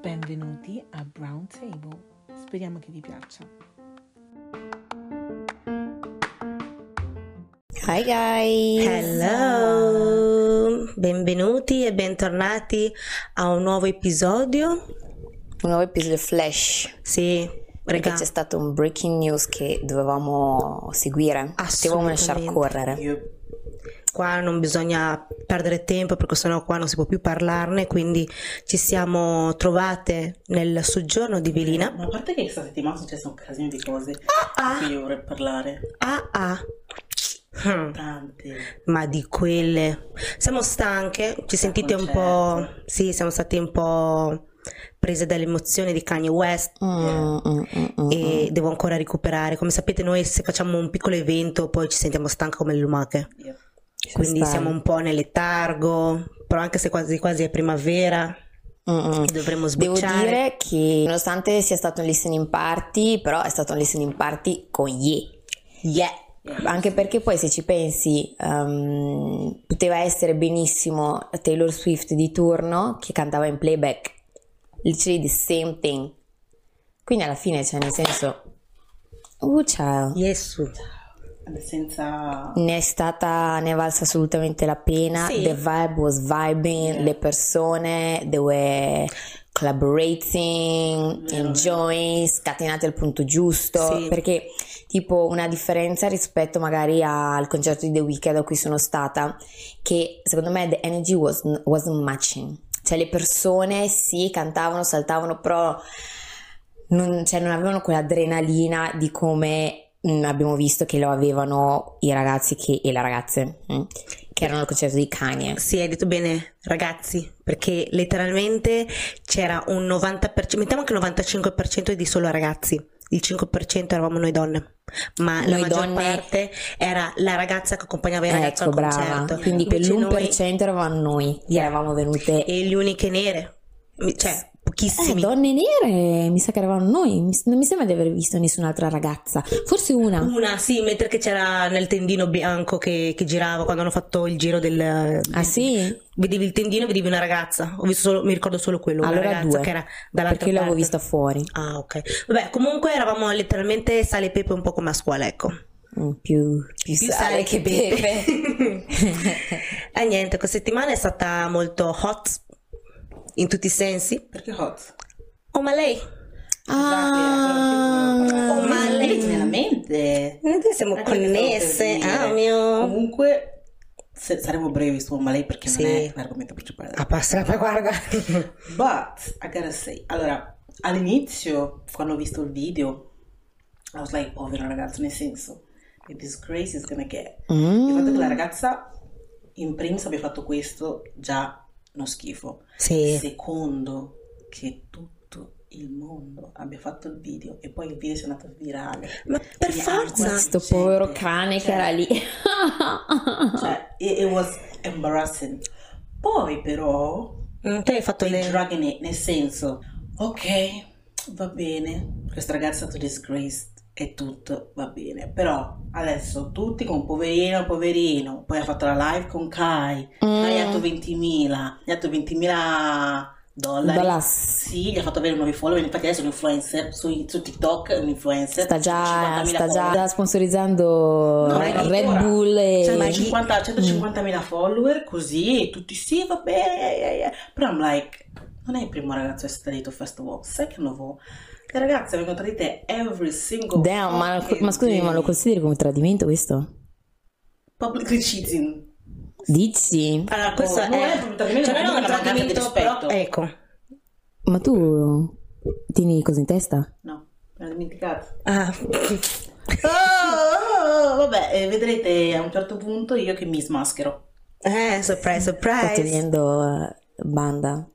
Benvenuti a Brown Table. Speriamo che vi piaccia. Hi guys! Hello! Benvenuti e bentornati a un nuovo episodio. Un nuovo episodio Flash. Sì, Perché regà. c'è stato un breaking news che dovevamo seguire. Dovevamo lasciar correre. Qua non bisogna perdere tempo perché sennò qua non si può più parlarne, quindi ci siamo trovate nel soggiorno di Velina. Ma a parte che questa settimana sono successe un casino di cose ah. di cui io vorrei parlare. Ah ah. Hmm. Tante. Ma di quelle. Siamo stanche, ci sentite un po'... Sì, siamo state un po' prese dalle emozioni di Kanye West. Mm, mm, mm, mm, e devo ancora recuperare. Come sapete, noi se facciamo un piccolo evento poi ci sentiamo stanche come le lumache. Yep. Quindi sta. siamo un po' nel letargo, però anche se quasi quasi è primavera, mm, mm. dovremmo Devo sbocciare. dire che nonostante sia stato un listening party, però è stato un listening party con Ye. Yeah. Anche perché poi se ci pensi, um, poteva essere benissimo Taylor Swift di turno che cantava in playback, literally the same thing. Quindi alla fine, cioè nel senso, oh ciao, Yesu. Senza... ne è stata, ne è valsa assolutamente la pena. Sì. The vibe was vibing, le persone, they were collaborating, enjoying, scatenate al punto giusto. Sì. Perché, tipo, una differenza rispetto magari al concerto di The Weeknd a cui sono stata, che secondo me the energy was, wasn't matching. Cioè, le persone sì, cantavano, saltavano, però non, cioè, non avevano quell'adrenalina di come abbiamo visto che lo avevano i ragazzi che- e le ragazze mm, che erano al concerto di Kanye. Sì, hai detto bene, ragazzi, perché letteralmente c'era un 90%, mettiamo anche il 95% di solo ragazzi. Il 5% eravamo noi donne, ma la Noi maggior donne- parte era la ragazza che accompagnava il ragazzo Ecco, al brava. concerto. Quindi Invece quell'1% noi- eravamo noi, che eravamo venute e le uniche nere, cioè Eh, pochissimi. donne nere, mi sa che eravamo noi, non mi sembra di aver visto nessun'altra ragazza, forse una. Una, sì, mentre che c'era nel tendino bianco che, che girava quando hanno fatto il giro del... Ah sì? Vedevi il tendino e vedevi una ragazza. Ho visto solo, mi ricordo solo quello, una Allora ragazza due, che era dall'altra perché l'avevo parte. vista fuori, Ah, ok. Vabbè, comunque eravamo letteralmente sale e pepe un po' come a scuola, ecco. Mm, più, più sale che pepe. e niente, questa settimana è stata molto hot in tutti i sensi. Perché hot? Oh, ma lei? Ah, Oh, ma lei- nella mente. Noi siamo connesse, ah mio. Comunque, se- saremo brevi su ma lei perché Sì. non è l'argomento principale. Ah, passa, ma guarda. But I gotta say, allora, all'inizio, quando ho visto il video, I was like, povero ragazzo, nel senso, the disgrace is gonna get. Mm. Il fatto che la ragazza in primis abbia fatto questo già uno schifo. Sì. Secondo, che tutto il mondo abbia fatto il video e poi il video sia andato virale. Ma per forza. altri Sto gente, povero cane che cioè, era lì. Cioè, it, it was embarrassing. Poi però Mm, Te hai fatto le... it, nel senso, ok, va bene, questa ragazza è stata disgraced e tutto va bene, però adesso tutti con poverino, poverino, poi ha fatto la live con Kai, Kai ha dato 20.000, gli ha dato 20.000 dollari, Dollars. sì, gli ha fatto avere nuovi follower, infatti adesso è un influencer, su, su TikTok è un influencer, Sta già, 50.000 sta già sponsorizzando No, Red. Bull e... Cioè, ma Ma chi- 50 150.000 follower così, tutti sì, va bene, però I'm like, non è il primo ragazzo a essere stato festival, second of all, le ragazze vengono tradite every single Damn, ma, ma scusami, ma lo consideri come tradimento questo? Publicly cheating. Dici? Allora, questo Oh, non è... è un tradimento, cioè, non è un di tradimento, però... Ecco. Ma tu tieni cosa in testa? No, me l'ho dimenticato. Ah. Oh, oh, vabbè, eh, vedrete a un certo punto io che mi smaschero. Eh, surprise, Sto surprise. togliendo eh, banda.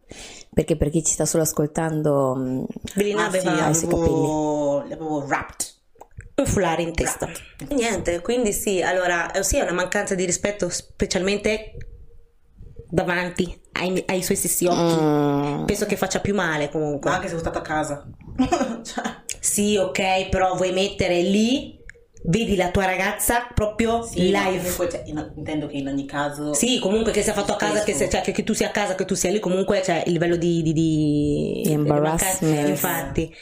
Perché per chi ci sta solo ascoltando... mm, Belina Ah, sì, aveva i suoi avevo, li avevo wrapped. un foulard in testa. Niente, quindi sì, allora, eh, sì, è una mancanza di rispetto, specialmente davanti ai, ai suoi stessi occhi. mm, Penso che faccia più male Ma comunque. anche se sono stata a casa. cioè, Sì, ok, però vuoi mettere lì vedi la tua ragazza proprio Sì, live. comunque, cioè, in- intendo che in ogni caso... Sì, comunque che sia fatto a casa, che, sia- cioè, che, che tu sia a casa, che tu sia lì, comunque c'è il livello di... di, di, Di embarrassment. Infatti.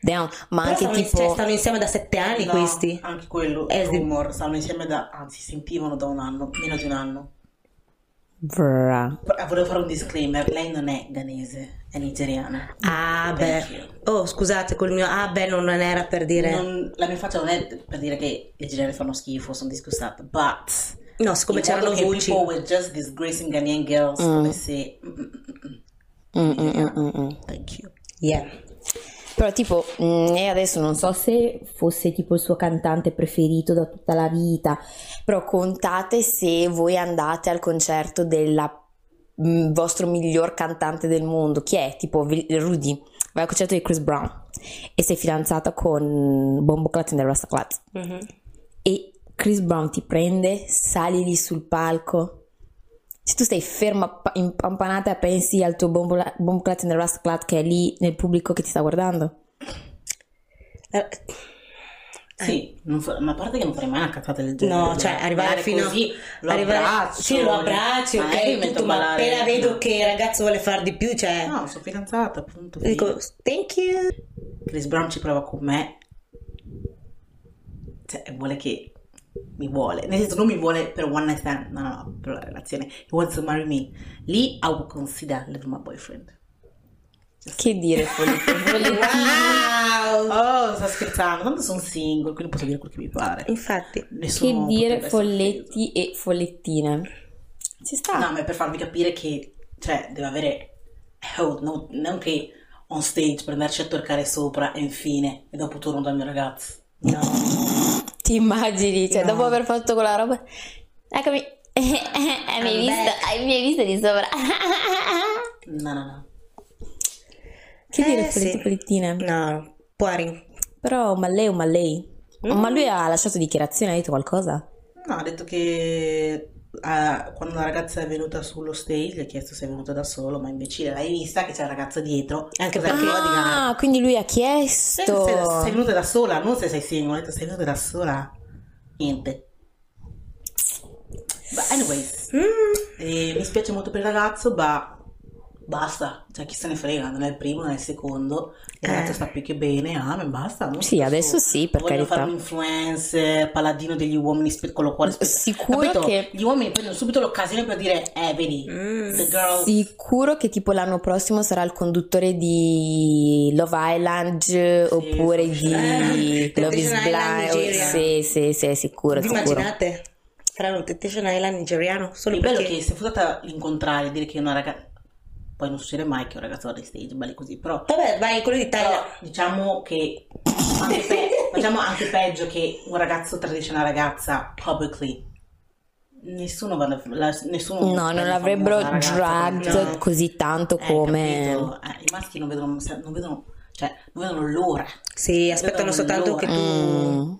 Damn, ma Però anche stanno, tipo... cioè, stanno insieme da sette anni No, questi. Anche quello, Eh, sì. rumor, stanno insieme da... Anzi, si sentivano da un anno, meno di un anno. Bra. Volevo fare un disclaimer, lei non è ghanese, è nigeriana. Ah beh. Oh, scusate, col mio... Ah beh, non era per dire... Non- la mia faccia non è per dire che i nigeriani fanno schifo, sono disgustata, but... No, siccome c'erano voci... people were just disgracing Ghanaian girls, come se... mm, mm, mm. Mm, mm, mm, mm, mm. Thank you. Yeah. Però tipo, mm, e adesso non so se fosse tipo il suo cantante preferito da tutta la vita, però contate se voi andate al concerto del vostro miglior cantante del mondo, chi è? Tipo Rudy, vai al concerto di Chris Brown e sei fidanzata con Bombo Clat and the Rasta Clat Mhm. e Chris Brown ti prende, sali lì sul palco. Se tu stai ferma, pa- impampanata e pensi al tuo Bombo, Bombo Clat and the Rasta Clat che è lì nel pubblico che ti sta guardando. Eh, Sì, non fa- ma a parte che non farei mai una cazzata del genere. No, cioè arrivare Magari fino così, lo arrivare- abbraccio. Sì, lo abbracci, magari mi ok, metto tutto, ma appena vedo No. che il ragazzo vuole far di più, cioè No, sono fidanzata, appunto. dico thank you. Chris Brown ci prova con me. Cioè, vuole che mi vuole. Nel senso, non mi vuole per one night stand. No, no, no, per la relazione. He wants to marry me. Lì, I would consider living my boyfriend. Che dire, Follettini? Wow! Oh, sto scherzando. Tanto sono single, quindi posso dire quel che mi pare. Infatti. Che Nessuno dire potrebbe essere folletti e follettine? Ci sta. No, ma è per farvi capire che, cioè, deve avere... Oh, no, non che on stage per andarci a toccare sopra e infine, e dopo torno dal mio ragazzo. No. Ti immagini, cioè, No. dopo aver fatto quella roba, eccomi, hai mai I'm visto, back. hai mai visto di sopra? No, no, no. che dire, Eh, sì. follettine? No, Puari. Però, ma lei o ma lei? Mm. Ma lui ha lasciato dichiarazione, ha detto qualcosa? No, ha detto che ah, quando la ragazza è venuta sullo stage gli ha chiesto se è venuta da solo, ma imbecille, l'hai vista che c'è la ragazza dietro? Anche perché-? Ah, quindi lui ha chiesto. sei venuta da sola, non se sei single, ha detto sei venuta da sola. Niente. But anyways, eh, mi spiace molto per il ragazzo, ma basta, cioè chi se ne frega, non è il primo, non è il secondo, il Eh. sta più che bene, ah, ma basta. non Sì, adesso sì, per voglio carità. fare un influencer, paladino degli uomini spe- con lo cuore spezzato. Sicuro Capito? che- Gli uomini prendono subito l'occasione per dire, eh, vedi, Mm. the girl... Sicuro che tipo l'anno prossimo sarà il conduttore di Love Island oppure sì, di sì. Eh, Love is Blind. Sì, sì, sì, sicuro, Vi sicuro. immaginate? Faranno un Temptation Island nigeriano solo Il bello è perché che se fosse stata l'incontrare, dire che una ragazza... Poi non succede mai che un ragazzo vada in stage, belli così, però... Vabbè, vai quello d'Italia. Però diciamo che anche pe- facciamo anche peggio che un ragazzo tradisce una ragazza publicly. Nessuno va la, nessuno No, non l'avrebbero ragazza dragged No. così tanto Eh, come... Eh, I maschi non vedono, non vedono, cioè, non vedono l'ora. Sì, aspettano soltanto che tu Mm.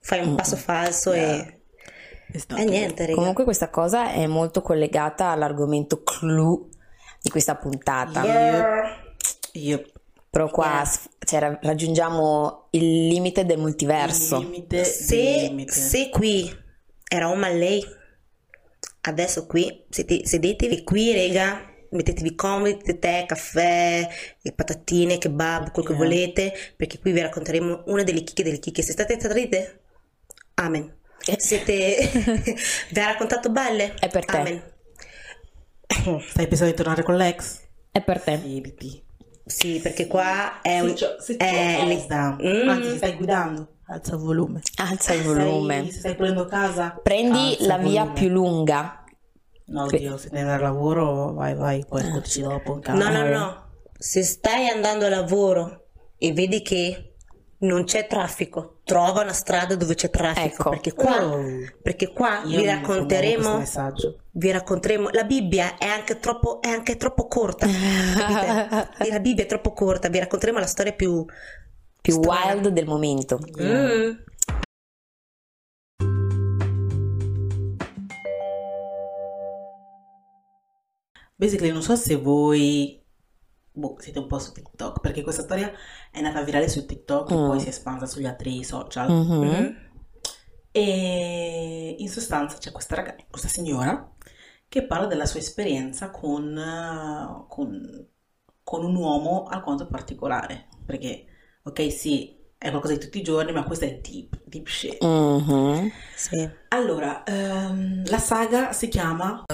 fai un passo falso e... E niente, raga. Comunque questa cosa è molto collegata all'argomento clou di questa puntata. Yeah. Io Però qua Yeah. cioè, ra- raggiungiamo il limite del multiverso. il limite, Se, limite. se qui era un lei, adesso qui siete- sedetevi qui, rega, mettetevi comodi, tè, caffè, le patatine, kebab, quel che Yeah. volete, perché qui vi racconteremo una delle chicche delle chicche. Se state triste, amen. Siete... vi ha raccontato balle? È per te. Amen. Stai pensando di tornare con l'ex? È per te. Fidati. Sì, perché qua è un... Your- sit è. Mm. Anzi, se stai guidando, alza il volume. Alza il volume. se stai prendendo casa, Prendi alza la via volume. più lunga. No, Dio, se devi andare al lavoro, vai, vai, poi ascoltici dopo in casa. No, no, no. Se stai andando a lavoro e vedi che non c'è traffico, trova una strada dove c'è traffico. Ecco. Perché qua, Oh. perché qua vi racconteremo. Vi racconteremo. La Bibbia è anche troppo, è anche troppo corta. La Bibbia è troppo corta. Vi racconteremo la storia più. Più strana. wild del momento. Mm. Basically, non so se voi boh, siete un po' su TikTok, perché questa storia è nata virale su TikTok e Mm. poi si è espansa sugli altri social. Mhm. Mm. E in sostanza c'è questa, ragazza, questa signora che parla della sua esperienza con, con, con un uomo alquanto particolare. Perché, ok, sì, è qualcosa di tutti i giorni, ma questo è deep, deep shit. Mhm. Sì. Allora, ehm, la saga si chiama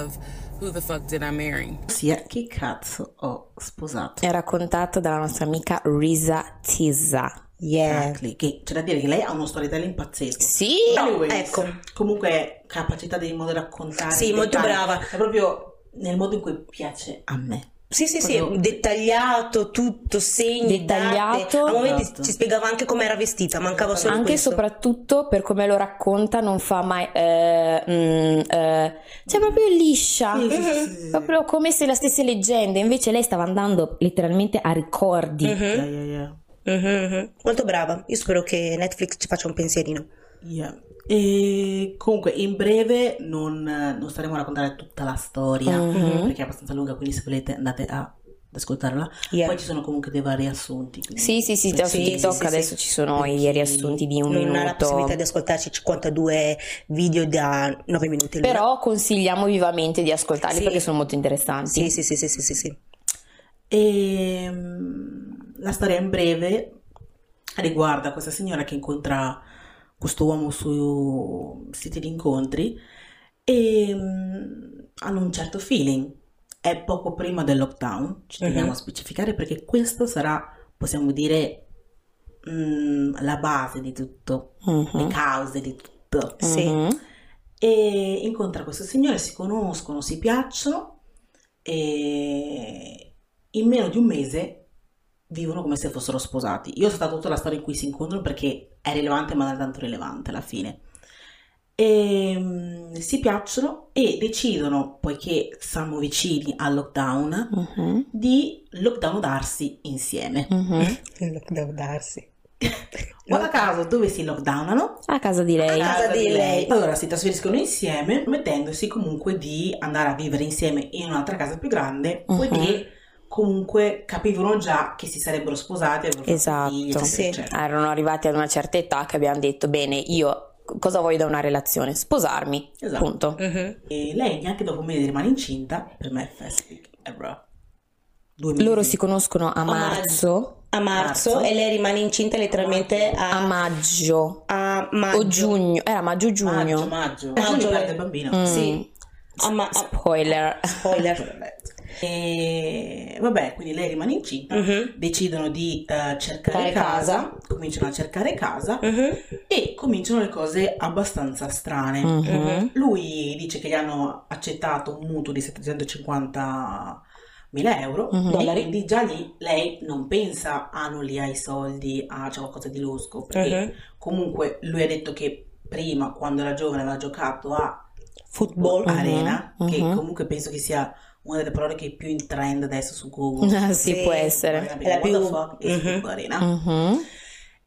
Who the fuck did I marry? Ossia, chi cazzo ho sposato? È raccontato dalla nostra amica Risa Tizza. Yeah. Exactly, che c'è da dire che lei ha uno storytelling pazzesco. Sì, Anyways, ecco. Comunque, capacità di modo di raccontare. Sì, molto brava. È proprio nel modo in cui piace a me. Sì, sì, sì, Proprio- dettagliato, tutto, segni, Dettagliato. date. A momenti Esatto. ci spiegava anche come era vestita, mancava solo anche e soprattutto per come lo racconta non fa mai eh, mm, eh, cioè proprio liscia Sì, sì, sì, sì. proprio come se la stesse leggenda invece lei stava andando letteralmente a ricordi Mhm. Yeah, yeah, yeah. Mhm, mhm. Molto brava. Io spero che Netflix ci faccia un pensierino. Yeah. E comunque in breve non, non staremo a raccontare tutta la storia Mhm. perché è abbastanza lunga, quindi se volete andate a, ad ascoltarla. Yeah. Poi ci sono comunque dei vari assunti. quindi- sì sì sì, su sì, TikTok sì, sì, adesso ci sono i riassunti di un non ha la minuto possibilità di ascoltarci 52 video da 9 minuti. però consigliamo vivamente di ascoltarli perché sono molto interessanti Sì, sì, sì, sì, sì. E mm, la storia in breve riguarda questa signora che incontra questo uomo su siti di incontri e mm, hanno un certo feeling. È poco prima del lockdown, ci teniamo Mhm. a specificare perché questo sarà, possiamo dire, mm, la base di tutto, Mhm. le cause di tutto. Sì. Mhm. E incontra questo signore, si conoscono, si piacciono e in meno di un mese vivono come se fossero sposati. Io ho saltato tutta la storia in cui si incontrano perché è rilevante ma non è tanto rilevante alla fine. E mm, si piacciono e decidono, poiché siamo vicini al lockdown, Mhm. di lockdownarsi insieme. Mhm. Devo darsi. Guarda caso dove si lockdownano? a casa di lei A casa di lei. Allora si trasferiscono insieme, mettendosi comunque di andare a vivere insieme in un'altra casa più grande, Mhm. poiché comunque capivano già che si sarebbero sposati, Esatto. figli, eccetera, Sì. erano arrivati ad una certa età che abbiamo detto bene io cosa voglio da una relazione sposarmi Esatto. punto Mhm. E lei neanche dopo un mese rimane incinta, per me è fast loro si conoscono a A marzo A marzo, Marzo. e lei rimane incinta letteralmente a a, maggio a maggio. o giugno era maggio giugno Maggio, maggio. Maggio, Giugno lei- perde il bambino. Mm. Sì. A ma- a- spoiler spoiler. E vabbè, quindi lei rimane incinta, Mhm. decidono di eh, cercare casa, casa. cominciano a cercare casa Mhm. e cominciano le cose abbastanza strane. Mhm. Lui dice che gli hanno accettato un mutuo di 750 mila euro e Dollari. quindi già lì lei non pensa ah non li ha i soldi, ah c'è qualcosa di losco perché comunque lui ha detto che prima quando era giovane aveva giocato a Football. Arena che comunque penso che sia una delle parole che è più in trend adesso su Google Ah, sì, Sì. può essere È la più- fuck is Mhm. Arena Mhm.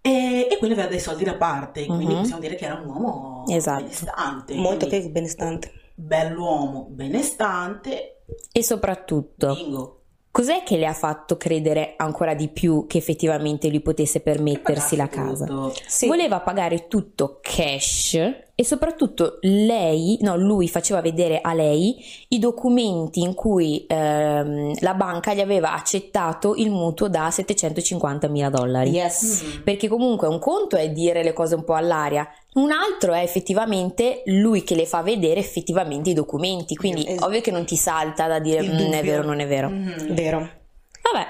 e, e quindi aveva dei soldi da parte quindi Mhm. possiamo dire che era un uomo Esatto. benestante Molto che benestante. bell'uomo benestante e soprattutto bingo cos'è che le ha fatto credere ancora di più che effettivamente lui potesse permettersi la casa. Sì. voleva pagare tutto cash e soprattutto lei, no, lui faceva vedere a lei i documenti in cui ehm, la banca gli aveva accettato il mutuo da 750 mila dollari. Yes. Mm. Perché comunque un conto è dire le cose un po' all'aria, un altro è effettivamente lui che le fa vedere effettivamente i documenti, quindi Es- ovvio che non ti salta da dire Il "Mm, è dubbio." vero, non è vero. Mhm. Vero. Vabbè,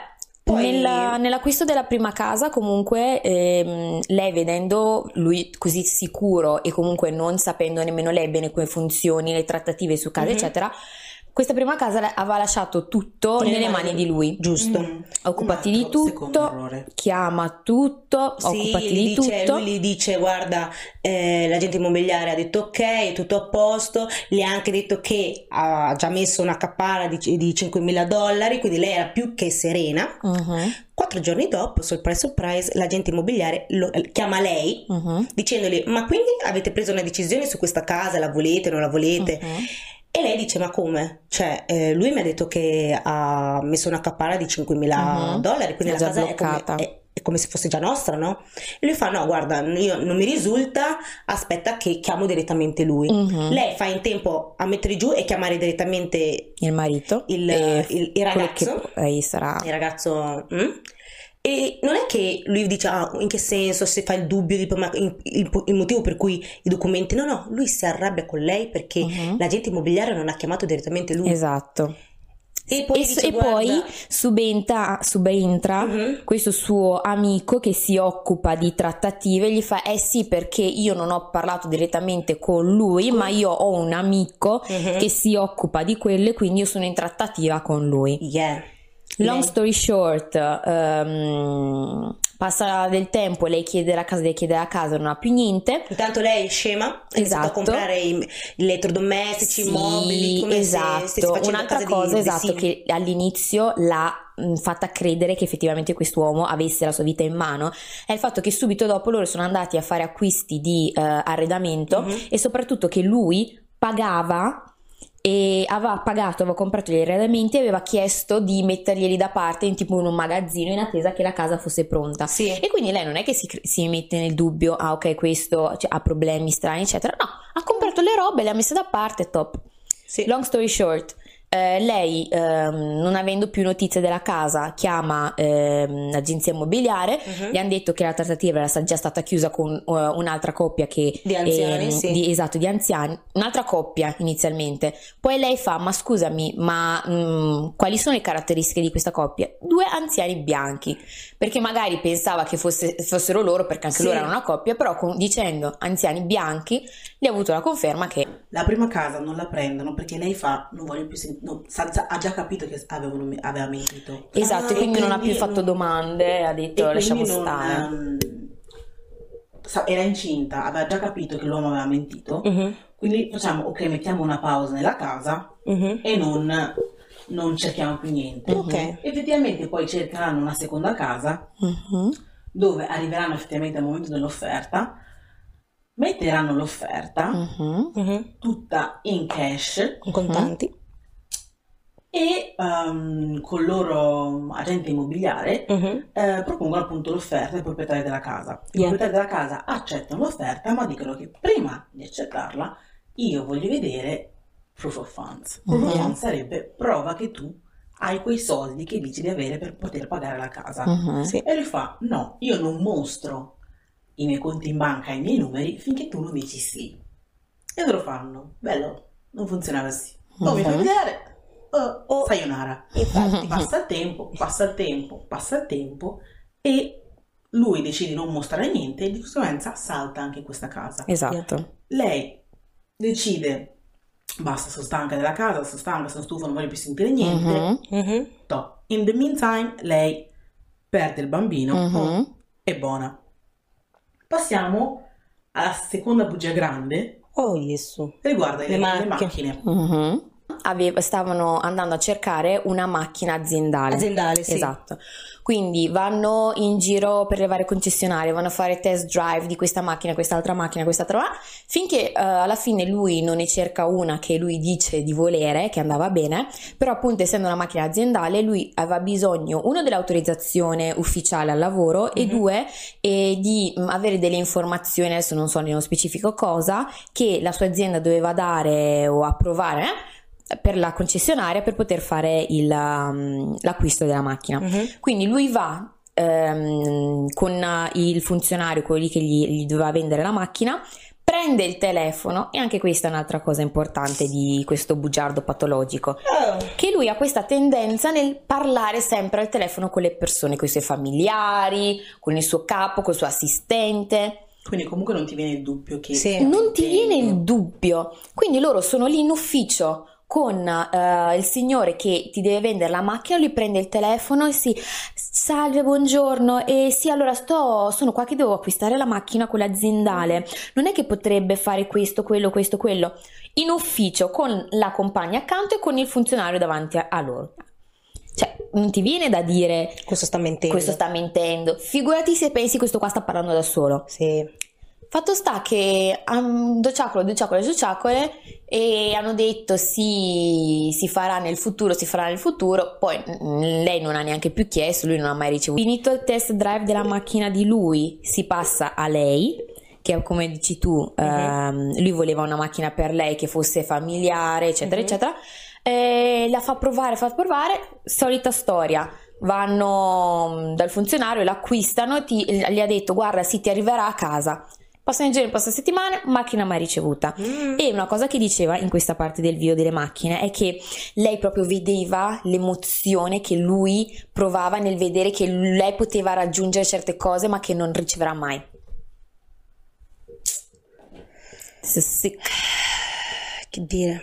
Poi- nella- nell'acquisto della prima casa comunque ehm, lei vedendo lui così sicuro e comunque non sapendo nemmeno lei bene come funzioni, le trattative su casa Mhm. eccetera, questa prima casa le- aveva lasciato tutto Nelle nelle mani mani di lui. Giusto. Mm. Occupati di tutto, chiama tutto, Sì, occupati di dice- tutto. lui gli dice guarda eh, l'agente immobiliare ha detto ok è tutto a posto gli ha anche detto che ha già messo una cappara di, di 5.000 dollari quindi lei era più che serena Mhm, quattro giorni dopo surprise surprise l'agente immobiliare lo- eh, chiama lei mhm, dicendogli ma quindi avete preso una decisione su questa casa la volete non la volete mhm. E lei dice ma come cioè eh, lui mi ha detto che ha messo una cappara di 5.000 Mhm. dollari quindi È la casa è, come- è- è come se fosse già nostra, no? E lui fa: No, guarda, io non mi risulta, aspetta che chiamo direttamente lui. Mhm. Lei fa in tempo a mettere giù e chiamare direttamente Il marito. il, il- il quello ragazzo. che sarà... Il ragazzo. mm? E non è che lui dice ah, in che senso, se fa il dubbio ma il, il- il motivo per cui i documenti. No, no, lui si arrabbia con lei perché Mhm. l'agente immobiliare non ha chiamato direttamente lui. Esatto. E poi, e, dice, e "Guarda, poi subentra, subentra Mhm. questo suo amico che si occupa di trattative e gli fa eh sì perché io non ho parlato direttamente con lui ma io ho un amico Mhm. che si occupa di quello e quindi io sono in trattativa con lui Yeah. Long story short ehm, passa del tempo lei chiede la casa lei chiede la casa non ha più niente Intanto lei è scema, ha iniziato a Esatto. comprare i, i elettrodomestici, i Sì, mobili, come se esatto. facendo Un'altra cosa, di esatto, che all'inizio l'ha mh, fatta credere che effettivamente quest'uomo avesse la sua vita in mano è il fatto che subito dopo loro sono andati a fare acquisti di eh, arredamento Mhm. e soprattutto che lui pagava e aveva pagato, aveva comprato gli arredamenti e aveva chiesto di metterglieli da parte in tipo in un magazzino in attesa che la casa fosse pronta. Sì. E quindi lei non è che si, si mette nel dubbio, ah ok, questo cioè, ha problemi strani, eccetera. No, ha comprato le robe, le ha messe da parte, top. Sì. Long story short, eh, lei, ehm, non avendo più notizie della casa, chiama ehm, l'agenzia immobiliare. Mhm. Gli hanno detto che la trattativa era già stata chiusa con eh, un'altra coppia che Di anziani, ehm, sì. di- esatto, di anziani, un'altra coppia inizialmente. Poi lei fa: Ma scusami, ma mm, quali sono le caratteristiche di questa coppia? Due anziani bianchi, perché magari pensava che fosse- fossero loro, perché anche Sì. loro erano una coppia, però con- dicendo anziani bianchi, gli ha avuto la conferma che La prima casa non la prendono perché lei fa, non voglio più sentire, ha già capito che avevano- aveva mentito. esatto, Ah, e quindi non ha più quindi fatto non- domande, ha detto lasciamo quindi non, stare. sa- era incinta, aveva già capito che l'uomo aveva mentito, Mhm. quindi facciamo, ok, mettiamo una pausa nella casa Mhm. e non, non cerchiamo più niente. Ok. Effettivamente poi cercheranno una seconda casa Mhm. dove arriveranno effettivamente al momento dell'offerta, metteranno l'offerta Mhm. Mhm. tutta in cash Con contanti. e ehm, con il loro agente immobiliare Mhm. eh, propongono appunto l'offerta ai proprietari della casa. I Yeah. proprietari della casa accettano l'offerta, ma dicono che prima di accettarla io voglio vedere proof of funds. Proof of funds sarebbe prova che tu hai quei soldi che dici di avere per poter pagare la casa. Sì. E lui fa: No, io non mostro i miei conti in banca e i miei numeri finché tu non dici sì. E loro fanno: Bello, non funziona così. O mi fai Mhm. vedere, o O- sayonara. Infatti. Passa il tempo, passa il tempo, passa il tempo e lui decide di non mostrare niente e di conseguenza salta anche questa casa. Esatto. Lei decide, basta, sono stanca della casa, sono stanca, sono stufa, non voglio più sentire niente. Mhm. Mhm. Top. In the meantime, lei perde il bambino Mhm. è buona. Passiamo alla seconda bugia grande Oh Gesù. riguarda le, Le macchine. macchine. Mhm. Aveva- stavano andando a cercare una macchina aziendale. Aziendale, sì. Esatto. Quindi vanno in giro per le varie concessionarie, vanno a fare test drive di questa macchina, quest'altra macchina, quest'altra, finché eh, alla fine lui non ne cerca una che lui dice di volere, che andava bene, però appunto essendo una macchina aziendale lui aveva bisogno uno dell'autorizzazione ufficiale al lavoro e Mhm. due eh, di mm, avere delle informazioni, adesso non so nello specifico cosa, che la sua azienda doveva dare o approvare per la concessionaria per poter fare il, um, l'acquisto della macchina. Mhm. Quindi lui va ehm, con il funzionario, quello lì che gli, gli doveva vendere la macchina, prende il telefono e anche questa è un'altra cosa importante di questo bugiardo patologico, Oh. che lui ha questa tendenza nel parlare sempre al telefono con le persone, con i suoi familiari, con il suo capo, col suo assistente. Quindi comunque non ti viene il dubbio che... Sì. Non ti viene il dubbio. Quindi loro sono lì in ufficio con eh, il signore che ti deve vendere la macchina, lui prende il telefono e si salve, buongiorno, e sì, allora sto, sono qua che devo acquistare la macchina, quella aziendale, non è che potrebbe fare questo, quello, questo, quello, in ufficio con la compagna accanto e con il funzionario davanti a, a loro. Cioè, non ti viene da dire Questo sta mentendo. questo sta mentendo, figurati se pensi questo qua sta parlando da solo. Sì. Fatto sta che um, dociaccole, dociaccole, dociaccole e hanno detto si, si farà nel futuro, si farà nel futuro, poi mm, lei non ha neanche più chiesto, lui non ha mai ricevuto. Finito il test drive della macchina di lui, si passa a lei, che come dici tu, ehm, lui voleva una macchina per lei che fosse familiare, eccetera, Mhm. eccetera, e la fa provare, fa provare, solita storia. Vanno mm, dal funzionario, l'acquistano, ti, gli ha detto guarda sì ti arriverà a casa. Passano i giorni, passano settimane, macchina mai ricevuta. Mm. E una cosa che diceva in questa parte del video delle macchine è che lei proprio vedeva l'emozione che lui provava nel vedere che lei poteva raggiungere certe cose ma che non riceverà mai. This is sick. Che dire.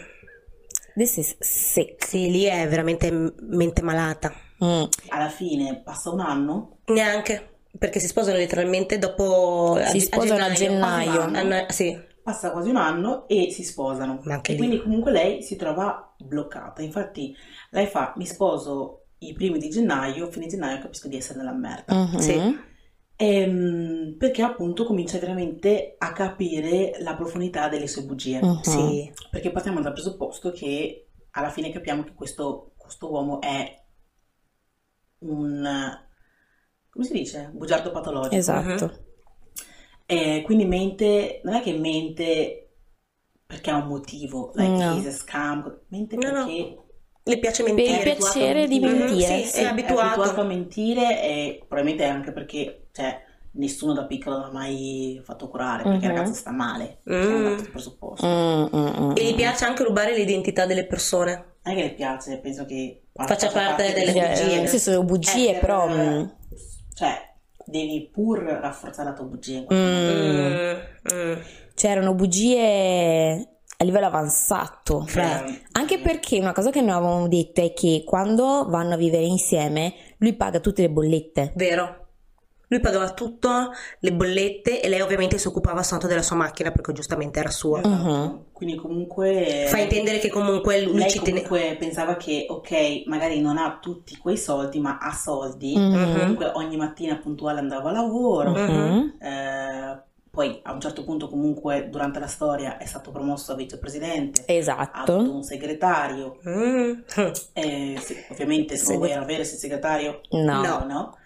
This is sick. Sì, lì è veramente mente malata. Mm. Alla fine passa un anno, Neanche, perché si sposano letteralmente dopo... Si sposano a gennaio. un Hanno- Ah, sì. passa quasi un anno e si sposano. E quindi comunque lei si trova bloccata. Infatti lei fa, mi sposo i primi di gennaio, fine gennaio capisco di essere nella merda. Mhm. Sì. Ehm, perché appunto comincia veramente a capire la profondità delle sue bugie. Mhm. Sì. Perché partiamo dal presupposto che alla fine capiamo che questo, questo uomo è un, come si dice? Bugiardo patologico. Esatto. E quindi mente, non è che mente perché ha un motivo, like No. he's a scam, mente No, no. perché Le piace Per il mentire. è abituato a piacere di mentire. mentire. Sì, sì. è abituato. a mentire e probabilmente anche perché, cioè, nessuno da piccolo l'ha mai fatto curare perché Mhm. il ragazzo sta male, Mm. Il presupposto. Mm, mm, mm, E gli piace anche rubare l'identità delle persone. Non è che le piace, penso che Faccia parte delle Cioè, bugie. Sì, sono bugie, Eh, però... per- mm, Cioè, devi pur rafforzare la tua bugia in quel mm. Mm. C'erano bugie a livello avanzato. Fra- Anche perché una cosa che noi avevamo detto è che quando vanno a vivere insieme, lui paga tutte le bollette. Vero. Lui pagava tutto, le bollette e lei ovviamente si occupava soltanto della sua macchina perché giustamente era sua. Esatto. Mhm. Quindi comunque... Fa intendere che comunque lui Lei ci teneva. comunque pensava che, ok, magari non ha tutti quei soldi, ma ha soldi. Mhm. Comunque ogni mattina puntuale andava a lavoro. Mhm. Eh, poi a un certo punto comunque durante la storia è stato promosso a vicepresidente. Ha avuto Esatto. un segretario. Mm. Eh, sì, ovviamente se Segre- vuoi avere il segretario, No. No. no.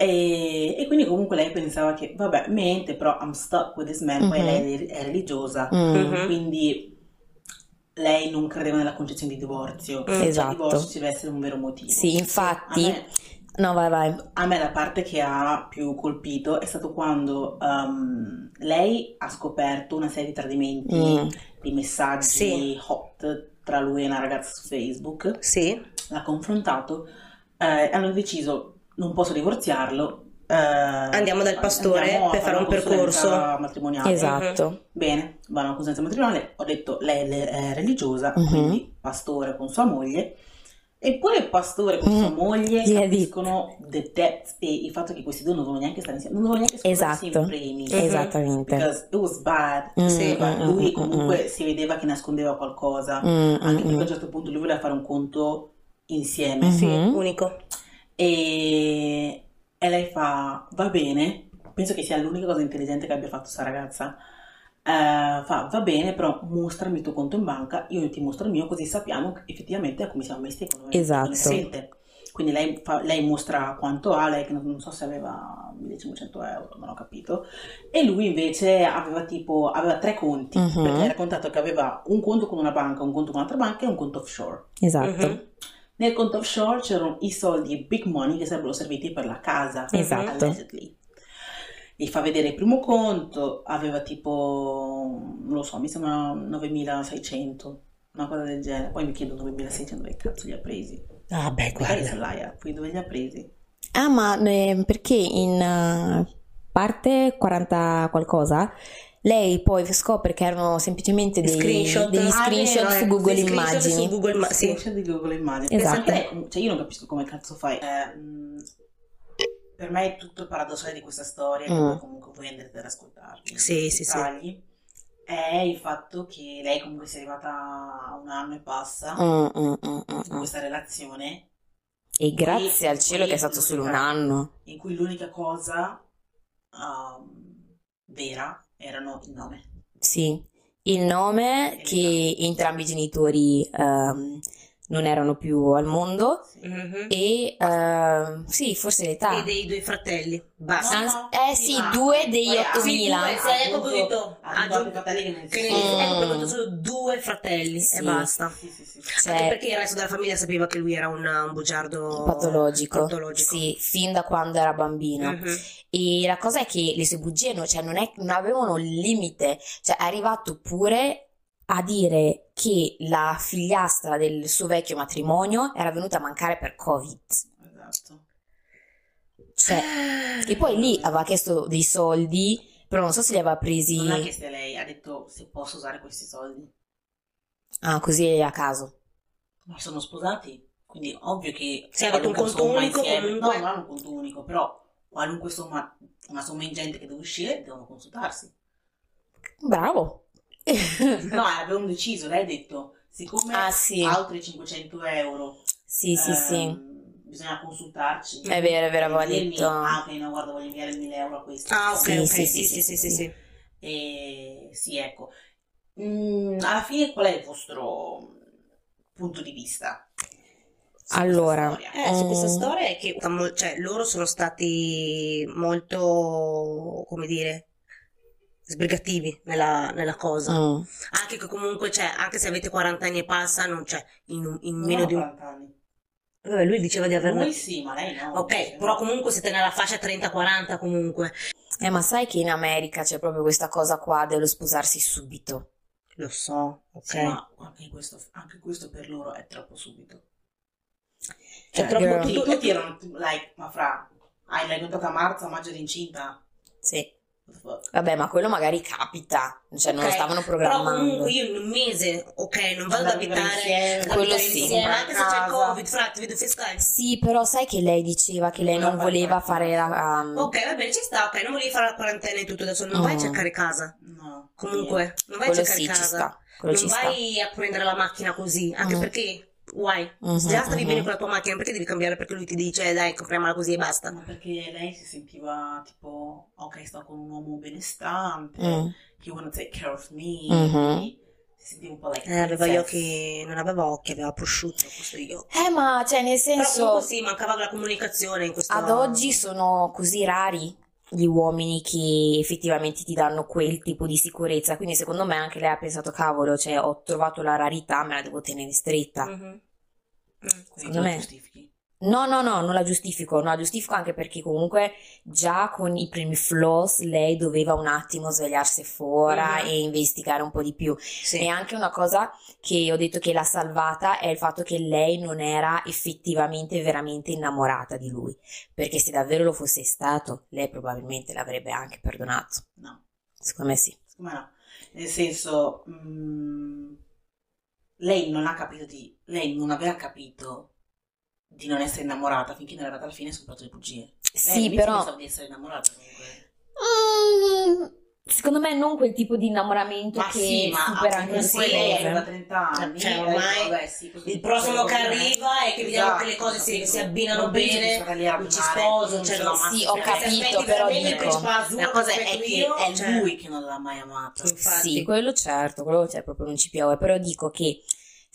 E, e quindi comunque lei pensava che, vabbè, mente, però I'm stuck with this man. Poi Mhm. lei è religiosa. Mm. Mhm. Quindi lei non credeva nella concezione di divorzio. Cioè, Esatto. il divorzio ci deve essere un vero motivo. Sì, infatti... me, No, vai, vai. a me la parte che ha più colpito è stato quando um, lei ha scoperto una serie di tradimenti, Mm. di messaggi Sì. hot tra lui e una ragazza su Facebook. Sì. L'ha confrontato, eh, hanno deciso non posso divorziarlo. eh, Andiamo dal pastore andiamo per fare un percorso. matrimoniale. Esatto. Bene, vanno a una consulenza matrimoniale, ho detto lei le- è religiosa, Mhm. quindi pastore con sua moglie, eppure il pastore con sua Mhm. moglie Gli ha capiscono the depth e il fatto che questi due non dovevano neanche stare insieme, non dovevano neanche sposarsi Esatto. in primi, Esattamente. because it was bad, Mm, Sì, ma mm, lui mm, comunque si vedeva che nascondeva qualcosa, mm, anche mm, perché a mm. un certo punto lui voleva fare un conto insieme, Mhm. Sì, unico. E, e lei fa, va bene, penso che sia l'unica cosa intelligente che abbia fatto questa ragazza. Eh, fa, va bene, però mostrami il tuo conto in banca, io ti mostro il mio, così sappiamo effettivamente come siamo messi Esatto. economicamente. Quindi lei, fa- lei mostra quanto ha, lei che non, non so se aveva 1500 euro, non ho capito, e lui invece aveva tipo, aveva tre conti, Mhm. perché ha raccontato che aveva un conto con una banca, un conto con un'altra banca e un conto offshore. Esatto. Mhm. Nel conto offshore c'erano i soldi big money che sarebbero serviti per la casa. Esatto. allegedly. Gli fa vedere il primo conto, aveva tipo, non lo so, mi sembra 9600, una cosa del genere. Poi mi chiedo 9600 dove cazzo li ha presi. Ah, beh, guarda. se l'hai, poi dove li ha presi? Ah, ma eh, perché in eh, parte 40 qualcosa lei poi scopre che erano semplicemente dei, Screenshot. degli Ah, screenshot vero, su eh. Google Sì, screenshot Immagini. su Google Ma- sì. Screenshot di Google Immagini. Esatto. Pensa a te, cioè io non capisco come cazzo fai. Eh, per me è tutto il paradossale di questa storia, che Mm. comunque voi andrete ad ascoltarvi. Sì, sì, sì. dettagli, È il fatto che lei comunque sia arrivata a un anno e passa Mm, mm, mm, mm, in mm. questa relazione E grazie al cielo che è stato solo un anno. in cui l'unica cosa um, vera erano il nome. Sì, il nome che entrambi i genitori ehm, non erano più al mondo Mhm. e ehm, sì, forse l'età. E dei due fratelli. Basta. Ah, eh sì, due degli poi ha- 8000. Sì, due, sì, ecco Ha aggiunto ecco Mm. proprio solo due fratelli Sì. e basta. Sì, sì, sì. Cioè, Anche perché il resto della famiglia sapeva che lui era un, un bugiardo patologico. patologico. Sì, fin da quando era bambino. Mhm. E la cosa è che le sue bugie no- cioè, non, è- non avevano limite, cioè è arrivato pure a dire che la figliastra del suo vecchio matrimonio era venuta a mancare per Covid. Esatto. Cioè, e poi lì aveva chiesto dei soldi, però non so se li aveva presi Non l'ha chiesto lei, ha detto se posso usare questi soldi. ah, così a caso. Ma sono sposati, quindi ovvio che Se avete un conto unico, insieme- comunque- No, non hanno un conto unico, però qualunque somma, una somma ingente che deve uscire, devono consultarsi. Bravo. No, avevano deciso, lei ha detto, siccome Ah, sì. altri 500 euro Sì, sì, sì. ehm, bisogna consultarci. È vero, è vero, aveva E dirmi, detto. Ah, ok, no, guarda, voglio inviare 1000 euro a questo. Ah, ok, Sì, ok, sì, sì, sì, sì, sì, sì. sì, sì. E sì, ecco. Mm, alla fine qual è il vostro punto di vista? su questa Allora, storia? Eh, su questa Mm. storia è che cioè, loro sono stati molto, come dire, sbrigativi nella, nella cosa. Mm. Anche che comunque, cioè, anche se avete 40 anni e passa, non c'è in, in Non meno ho di un... 40 anni. Vabbè, lui diceva di averne... Lui sì, ma lei no. Ok, Cioè, però comunque siete nella fascia 30-40 comunque. Eh, ma sai che in America c'è proprio questa cosa qua dello sposarsi subito. Lo so, ok. Sì, ma anche questo, anche questo per loro è troppo subito. Cioè, Eh, troppo. Tutti, tutto... tutti erano, like, ma fra, hai l'hai notata a marzo, a maggio eri incinta? Sì. Vabbè, ma quello magari capita, cioè non lo stavano Però programmando. comunque io in un mese, ok, non vado ad a abitare, quello sì. insieme, anche se c'è il. Covid, fra, ti vedo fiscale. Sì, però sai che lei diceva che lei non Voleva voleva fare fare la... um, Ok, va bene, ci sta, ok, non volevi fare la quarantena e tutto adesso, non vai a Mm. cercare casa. No. Comunque, non vai a quello cercare sì, ci casa. sta. Quello non ci sta. vai a prendere la macchina così, anche Mm. perché, why? Mhm, Già stavi mhm. bene con la tua macchina, perché devi cambiare? Perché lui ti dice, dai, compriamola così e basta. Ma perché lei si sentiva tipo, ok, sto con un uomo benestante, Mm. he wanna take care of me, Mhm. quindi si sentiva un po' like Eh, aveva gli occhi, non aveva occhi, aveva prosciutto, questo io. Eh, ma cioè nel Però senso, comunque sì, mancava la comunicazione in questo ad oggi sono così rari gli uomini che effettivamente ti danno quel tipo di sicurezza, quindi secondo me anche lei ha pensato, cavolo, cioè ho trovato la rarità, me la devo tenere stretta. Mhm. Mm. Secondo me- giustifichi. No, no, no, non la giustifico, non la giustifico anche perché comunque già con i primi flaws lei doveva un attimo svegliarsi fuori Mhm. e investigare un po' di più. Sì. E anche una cosa che ho detto che l'ha salvata è il fatto che lei non era effettivamente veramente innamorata di lui, perché se davvero lo fosse stato, lei probabilmente l'avrebbe anche perdonato. No, Secondo me sì. secondo me no. Nel senso, mm, lei non ha capito di, lei non aveva capito di non essere innamorata finché non è arrivata alla fine e sono le bugie. Lei Sì, all'inizio però pensava di essere innamorata comunque. Mm, secondo me non quel tipo di innamoramento Ma che sì, ma supera anche sì, lei cose. aveva 30 anni. Cioè, e ormai vabbè, sì, Il prossimo che arriva è che vediamo che le cose si, si abbinano Non bene, a mi ci sposo, non cioè no, Sì, ho capito, aspetti però dico, azzurro La cosa è che io, è cioè, lui che non l'ha mai amata. Infatti. Sì, quello certo, quello cioè, proprio non ci piove, però dico che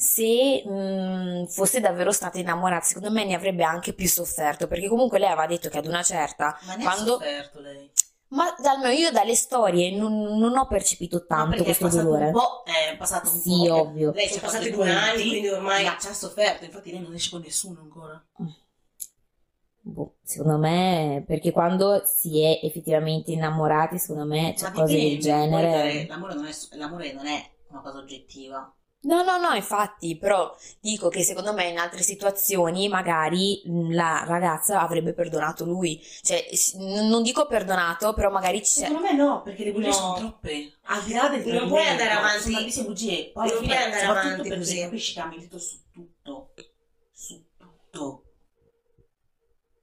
se mm, fosse davvero stata innamorata, secondo me ne avrebbe anche più sofferto, perché comunque lei aveva detto che ad una certa, Ma ne ha quando... sofferto lei. Ma almeno io dalle storie non, non ho percepito tanto è questo passato dolore. un po', è passato un Sì, po'. che ovvio. Lei ci ha passati fatto i due anni, quindi ormai- Ma ci ha sofferto, infatti lei non esce con nessuno ancora. Boh, secondo me, perché quando si è effettivamente innamorati, secondo me c'è Ma cose del genere. L'amore non, è, l'amore non è una cosa oggettiva. No, no, no, infatti, però dico che secondo me in altre situazioni magari la ragazza avrebbe perdonato lui. Cioè, non dico perdonato, però magari c'è... Secondo me no, perché le bugie No. sono troppe. Al di là del Non puoi andare avanti. Sono tantissime bugie. Poi Non puoi andare avanti così. capisci che ha mentito su tutto. Su tutto.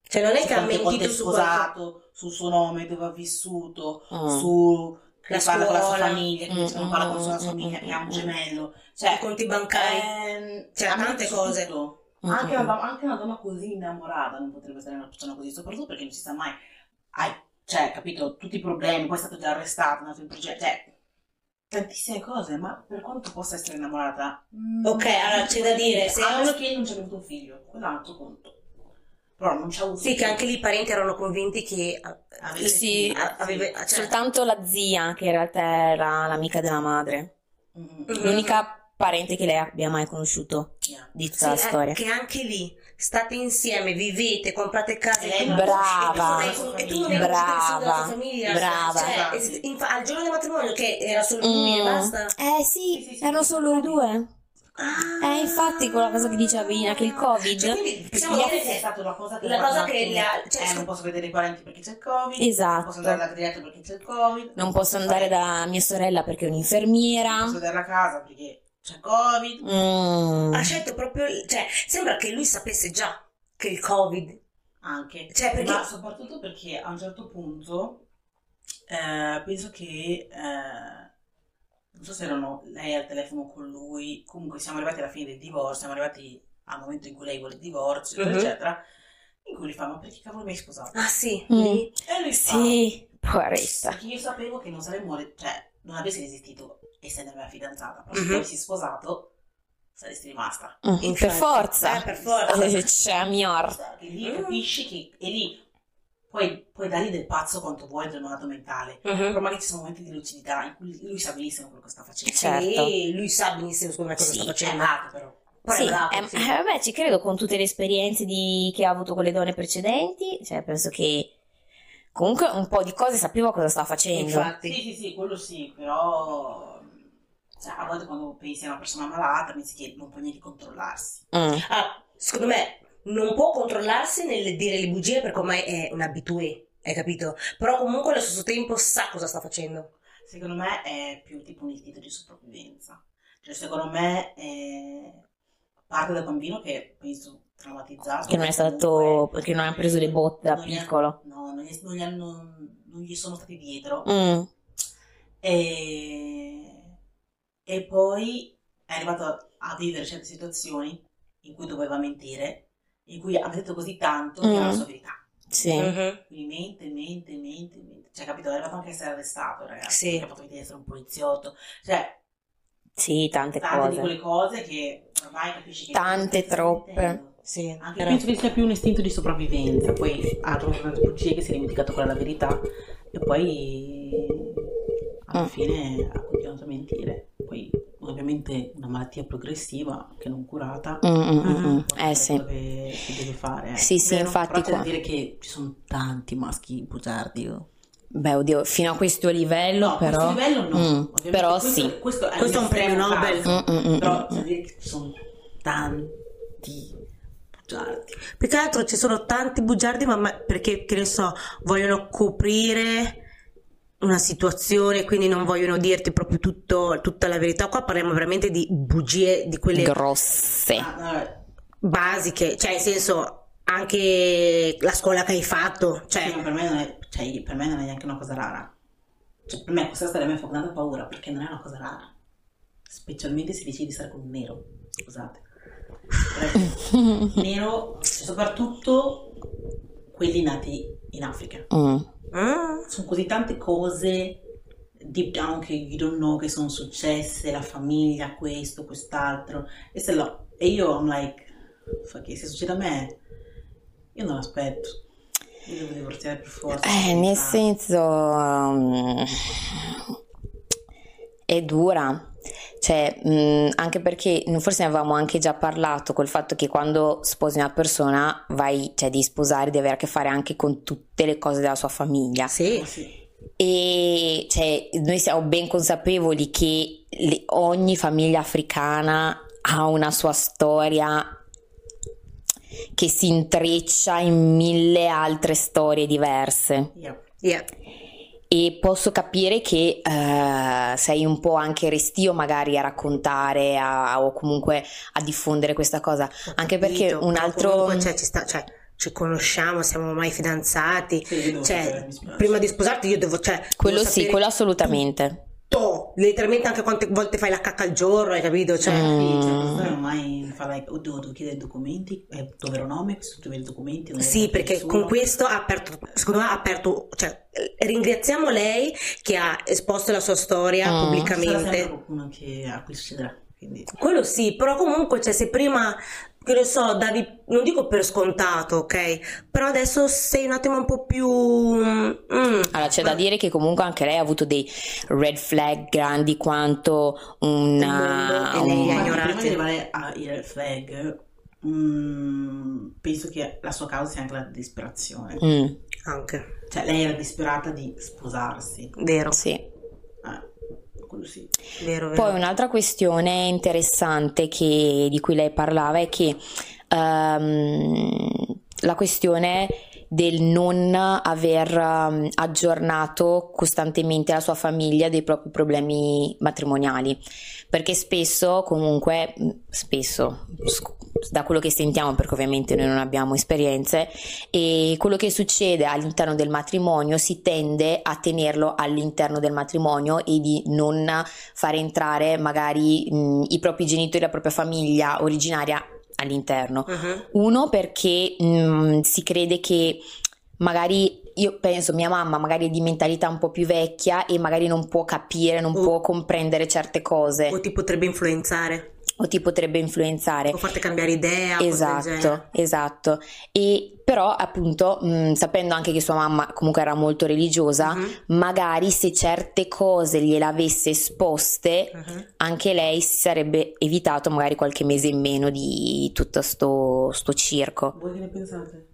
Cioè non è che ha mentito su qualche... sposato, sul suo nome, dove ha vissuto, Mm. su che La parla con la sua famiglia, che Mm, non parla con la sua mm, famiglia, mm, che ha un mm, gemello. Cioè, i conti bancari. ehm, Cioè, tante cose. tutto. Mm, Anche, mm, una, anche una donna così innamorata non potrebbe essere una persona così, soprattutto perché non si sa mai. Hai cioè, capito, tutti i problemi, poi è stato già arrestato, è andato in progetto, cioè, tantissime cose, ma per quanto possa essere innamorata... mm, Ok, allora c'è da dire, se a è meno che non ci abbia avuto un figlio, quello è un altro conto. Però non c'ha avuto Sì, che anche lì i parenti erano convinti che Avesse Sì, aveva- sì. cioè- Soltanto la zia, che in realtà era l'amica della madre. Mm, Mhm. L'unica parente che lei abbia mai conosciuto yeah. di tutta Sì, la eh, storia. che anche lì state insieme, vivete, comprate case, non- Brava. e tu non hai- e tu non hai Brava. conosciuto nessuno della tua famiglia, Brava. cioè, e se- infa- al giorno del matrimonio che era solo lui e Mm. basta. Eh sì, Sì, sì, sì, erano sì. solo i due. Ah. Eh, infatti, quella cosa che dicevi, anche il Covid. Cioè, quindi dire aff- è che stata una cosa che la cosa che li ha- cioè, eh, non posso vedere i parenti perché c'è il covid Esatto. non posso andare da pediatra perché c'è il covid Non posso andare da mia sorella perché è non un'infermiera. posso vedere la casa perché c'è covid Mm. ha scelto proprio, cioè, sembra che lui sapesse già che il covid, anche Cioè, perché- ma soprattutto perché a un certo punto eh, penso che eh, non so se erano lei al telefono con lui comunque siamo arrivati alla fine del divorzio siamo arrivati al momento in cui lei vuole il divorzio eccetera, Mhm. eccetera in cui gli fa ma perché cavolo mi hai sposato ah sì, Mm. lì. e lui fa Sì, poveretta. Perché io sapevo che non saremmo, re- cioè, non avessi resistito essendo la mia fidanzata, però se Mhm. tu avessi sposato, saresti rimasta. Mm, Per forza. Eh, per forza. Eh, C'è mior. E lì capisci che, e lì puoi, puoi dargli del pazzo quanto vuoi del malato mentale, Mhm. però magari ci sono momenti di lucidità in cui lui sa benissimo quello che sta facendo. Certo. Sì, lui sa benissimo secondo me cosa Sì, sta è facendo. malato però. Sì, è bravo, eh, sì. eh, vabbè, ci credo con tutte le esperienze di- che ha avuto con le donne precedenti, cioè penso che comunque un po' di cose sapeva cosa stava facendo. Infatti. Sì, sì, sì, quello sì, però cioè, a volte quando pensi a una persona malata pensi che non puoi neanche controllarsi. Mm. Ah, secondo me non può controllarsi nel dire le bugie perché ormai è un abitué, hai capito? Però comunque allo stesso tempo sa cosa sta facendo. Secondo me è più tipo un istinto di sopravvivenza. Cioè, secondo me è parte da bambino che penso traumatizzato. Che non è stato, perché non ha preso le botte da piccolo. no, non gli, non gli hanno, non gli sono stati dietro. Mm. E, e poi è arrivato a vivere certe situazioni in cui doveva mentire, in cui ha detto così tanto che era la Mm. sua verità. Sì. Mhm. Quindi mente, mente, mente, mente. Cioè, capito? È arrivato anche a essere arrestato, ragazzi. Sì. Perché ha fatto vedere di essere un poliziotto. Cioè, Sì, tante tante di cose. quelle cose che ormai capisci che Tante, troppe. Sì, Anche però- penso che sia più un istinto di sopravvivenza, poi ha trovato tante bugie che si è dimenticato quella la verità e poi alla Mm. fine ha continuato a mentire. Poi ovviamente una malattia progressiva che non curata. Mm, mm, mm, mm. Eh quello sì. Che, che deve fare. eh. Sì, sì, Vero? infatti qua- dire che ci sono tanti maschi bugiardi. oh. Beh, oddio, fino a questo livello No, a però... questo livello no. Mm, Ovviamente però questo, sì. Questo è, Questo è un premio Nobel. caso. Mm, mm, mm, Però mm, dire che ci sono tanti bugiardi. Più che altro ci sono tanti bugiardi, ma- perché, che ne so, vogliono coprire una situazione, quindi non vogliono dirti proprio tutto- tutta la verità. Qua parliamo veramente di bugie, di quelle Grosse. Basiche, cioè nel senso anche la scuola che hai fatto, Sì, cioè ma per me, non è, cioè, per me non è neanche una cosa rara. Cioè, per me questa storia me fa tanta paura perché non è una cosa rara. Specialmente se decidi di stare con un nero. Scusate. Nero, soprattutto quelli nati in Africa. Mm. Mm, Sono così tante cose deep down che you don't know che sono successe, la famiglia, questo, quest'altro. E, se lo- e io I'm like, fuck it, se succede a me, io non aspetto. Io devo divorziare per forza. Eh, nel senso... um, è dura. Cioè, mh, anche perché forse ne avevamo anche già parlato col fatto che quando sposi una persona vai, cioè, di sposare, devi avere a che fare anche con tutte le cose della sua famiglia. sì, Ma sì. E cioè, noi siamo ben consapevoli che le- ogni famiglia africana ha una sua storia che si intreccia in mille altre storie diverse. Yeah. yeah. E posso capire che eh, sei un po' anche restio magari a raccontare a- o comunque a diffondere questa cosa, anche perché Capito, un però altro... comunque, cioè, ci sta- cioè, ci conosciamo, siamo mai fidanzati. Sì, Cioè, sapere, prima di sposarti io devo, cioè, Quello devo sì, quello assolutamente. Tutto, letteralmente anche quante volte fai la cacca al giorno, hai capito? Cioè, Sì, cioè, questa non mai fa like, oddio, devo chiedere i documenti, è il tuo vero nome, documenti. Sì, perché nessuno. con questo ha aperto, secondo me ha aperto, cioè, ringraziamo lei che ha esposto la sua storia Mm. Ci sarà pubblicamente. qualcuno che a cui succederà, quindi... Quello sì, però comunque, cioè, se prima, che ne so, davi, non dico per scontato, ok? Però adesso sei un attimo un po' più... mm, Allora, c'è da dire che comunque anche lei ha avuto dei red flag grandi quanto una... mondo e lei ha Ma ignorati. prima di arrivare ai red flag, mm, penso che la sua causa sia anche la disperazione. Mm, Anche, Cioè, lei era disperata di sposarsi. vero, sì. Quello vero, vero. Poi un'altra questione interessante che- di cui lei parlava è che ehm, la questione del non aver ehm, aggiornato costantemente la sua famiglia dei propri problemi matrimoniali, perché spesso, comunque, mh, spesso, da quello che sentiamo, perché ovviamente noi non abbiamo esperienze, e quello che succede all'interno del matrimonio si tende a tenerlo all'interno del matrimonio e di non fare entrare magari mh, i propri genitori, la propria famiglia originaria all'interno. Mhm. Uno perché mh, si crede che magari io penso mia mamma magari è di mentalità un po' più vecchia e magari non può capire, non O- può comprendere certe cose O ti potrebbe influenzare, o ti potrebbe influenzare. o farti cambiare idea, Esatto, esatto. E però appunto, mh, sapendo anche che sua mamma comunque era molto religiosa, Mhm, magari se certe cose gliele avesse esposte, mhm. anche lei si sarebbe evitato magari qualche mese in meno di tutto sto, sto circo Voi che ne pensate?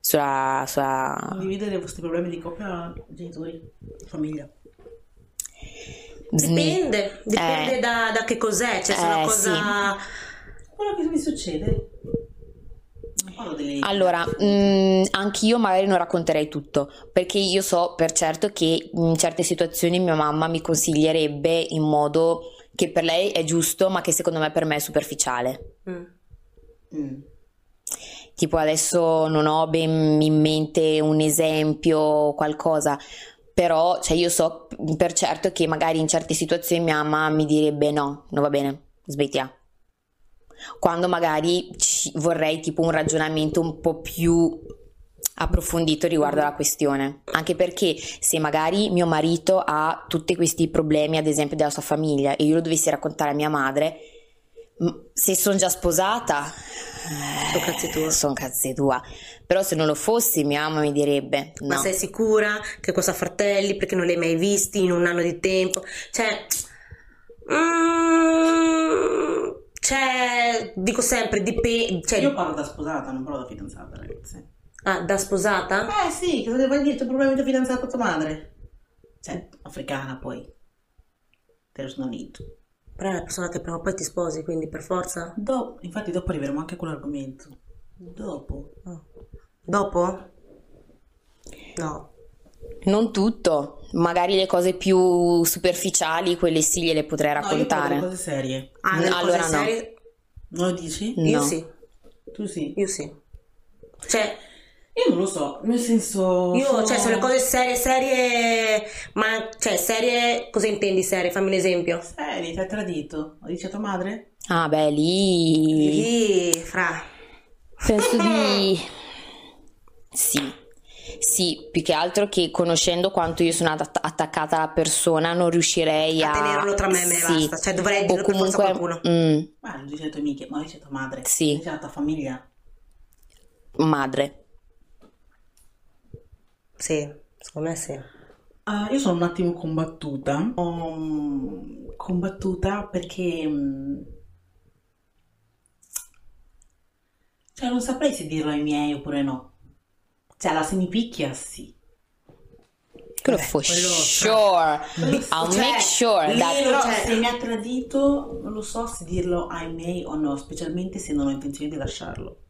sulla, sulla... Condividere i vostri problemi di coppia, genitori, famiglia. Dipende, dipende Eh. da, da che cos'è, cioè se è una Eh, cosa... Quello che mi succede. Delle... Allora, mh, anch'io magari non racconterei tutto, perché io so per certo che in certe situazioni mia mamma mi consiglierebbe in modo che per lei è giusto, ma che secondo me per me è superficiale. Mm. Mm. Tipo adesso non ho ben in mente un esempio o qualcosa, però cioè io so per certo che magari in certe situazioni mia mamma mi direbbe no, non va bene, smettila. Quando magari vorrei tipo un ragionamento un po' più approfondito riguardo alla questione, anche perché se magari mio marito ha tutti questi problemi, ad esempio della sua famiglia, e io lo dovessi raccontare a mia madre, se sono già sposata, Sono cazzi tuoi. sono cazzi tua. Però se non lo fossi, mia mamma mi direbbe Ma no. sei sicura che cosa fratelli perché non li hai mai visti in un anno di tempo? Cioè, mm, cioè dico sempre, dipende, cioè, Io parlo da sposata, non parlo da fidanzata, ragazzi. ah, da sposata? Eh sì, cosa devo dire? C'è problemi di fidanzata con tua madre? Cioè, africana poi. There's no need. Però è la persona che prima o poi ti sposi, quindi per forza. Dopo, infatti dopo arriveremo anche a quell'argomento. Dopo. Dopo? No. Non tutto, magari le cose più superficiali, quelle sì gliele potrei No, io raccontare. cose serie. Ah, nelle Allora cose no. serie? Non lo dici? Io No. sì, Tu sì. io sì. Cioè, Io non lo so, nel senso... io, sono- cioè, sulle cose serie, serie, ma, cioè, serie, cosa intendi serie? Fammi un esempio. Serie, ti ha tradito. Lo dice a tua madre? Ah, beh, lì Lì, fra, penso di sì. Sì, più che altro che conoscendo quanto io sono att- attaccata alla persona, non riuscirei a, A tenerlo tra me e me, Sì. basta. Cioè, dovrei dirlo per forza a comunque qualcuno. mm, Ma lo dice alle tue amiche, ma a tua madre. Sì. Dice alla tua famiglia. madre. Sì, secondo me sì. Ah, io sono un attimo combattuta. Ho combattuta perché... mm, Cioè, non saprei se dirlo ai miei oppure no. Cioè, la se mi picchia, sì. Quello Vabbè, for quello- sure. Quello- I'll cioè, make sure that Però c'è- se mi ha tradito, non lo so se dirlo ai miei o no, specialmente se non ho intenzione di lasciarlo.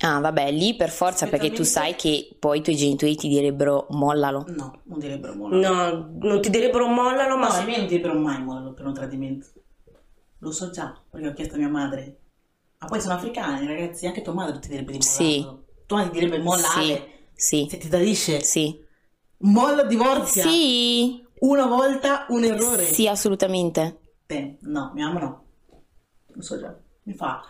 Ah, vabbè, lì per forza perché tu sai che poi i tuoi genitori ti direbbero mollalo. No, non direbbero mollo. No, non ti direbbero mollalo, ma No, i miei non direbbero mai mollo per un tradimento. Lo so già, perché ho chiesto a mia madre. Ma poi sono africani, ragazzi, anche tua madre ti direbbe di Sì. Mollarlo. Tua madre ti direbbe mollare. Sì, Se ti tradisce, sì. molla, divorzia. Sì. Una volta un errore. Sì, assolutamente. Te, no, mia mamma no. Non so già. Mi fa.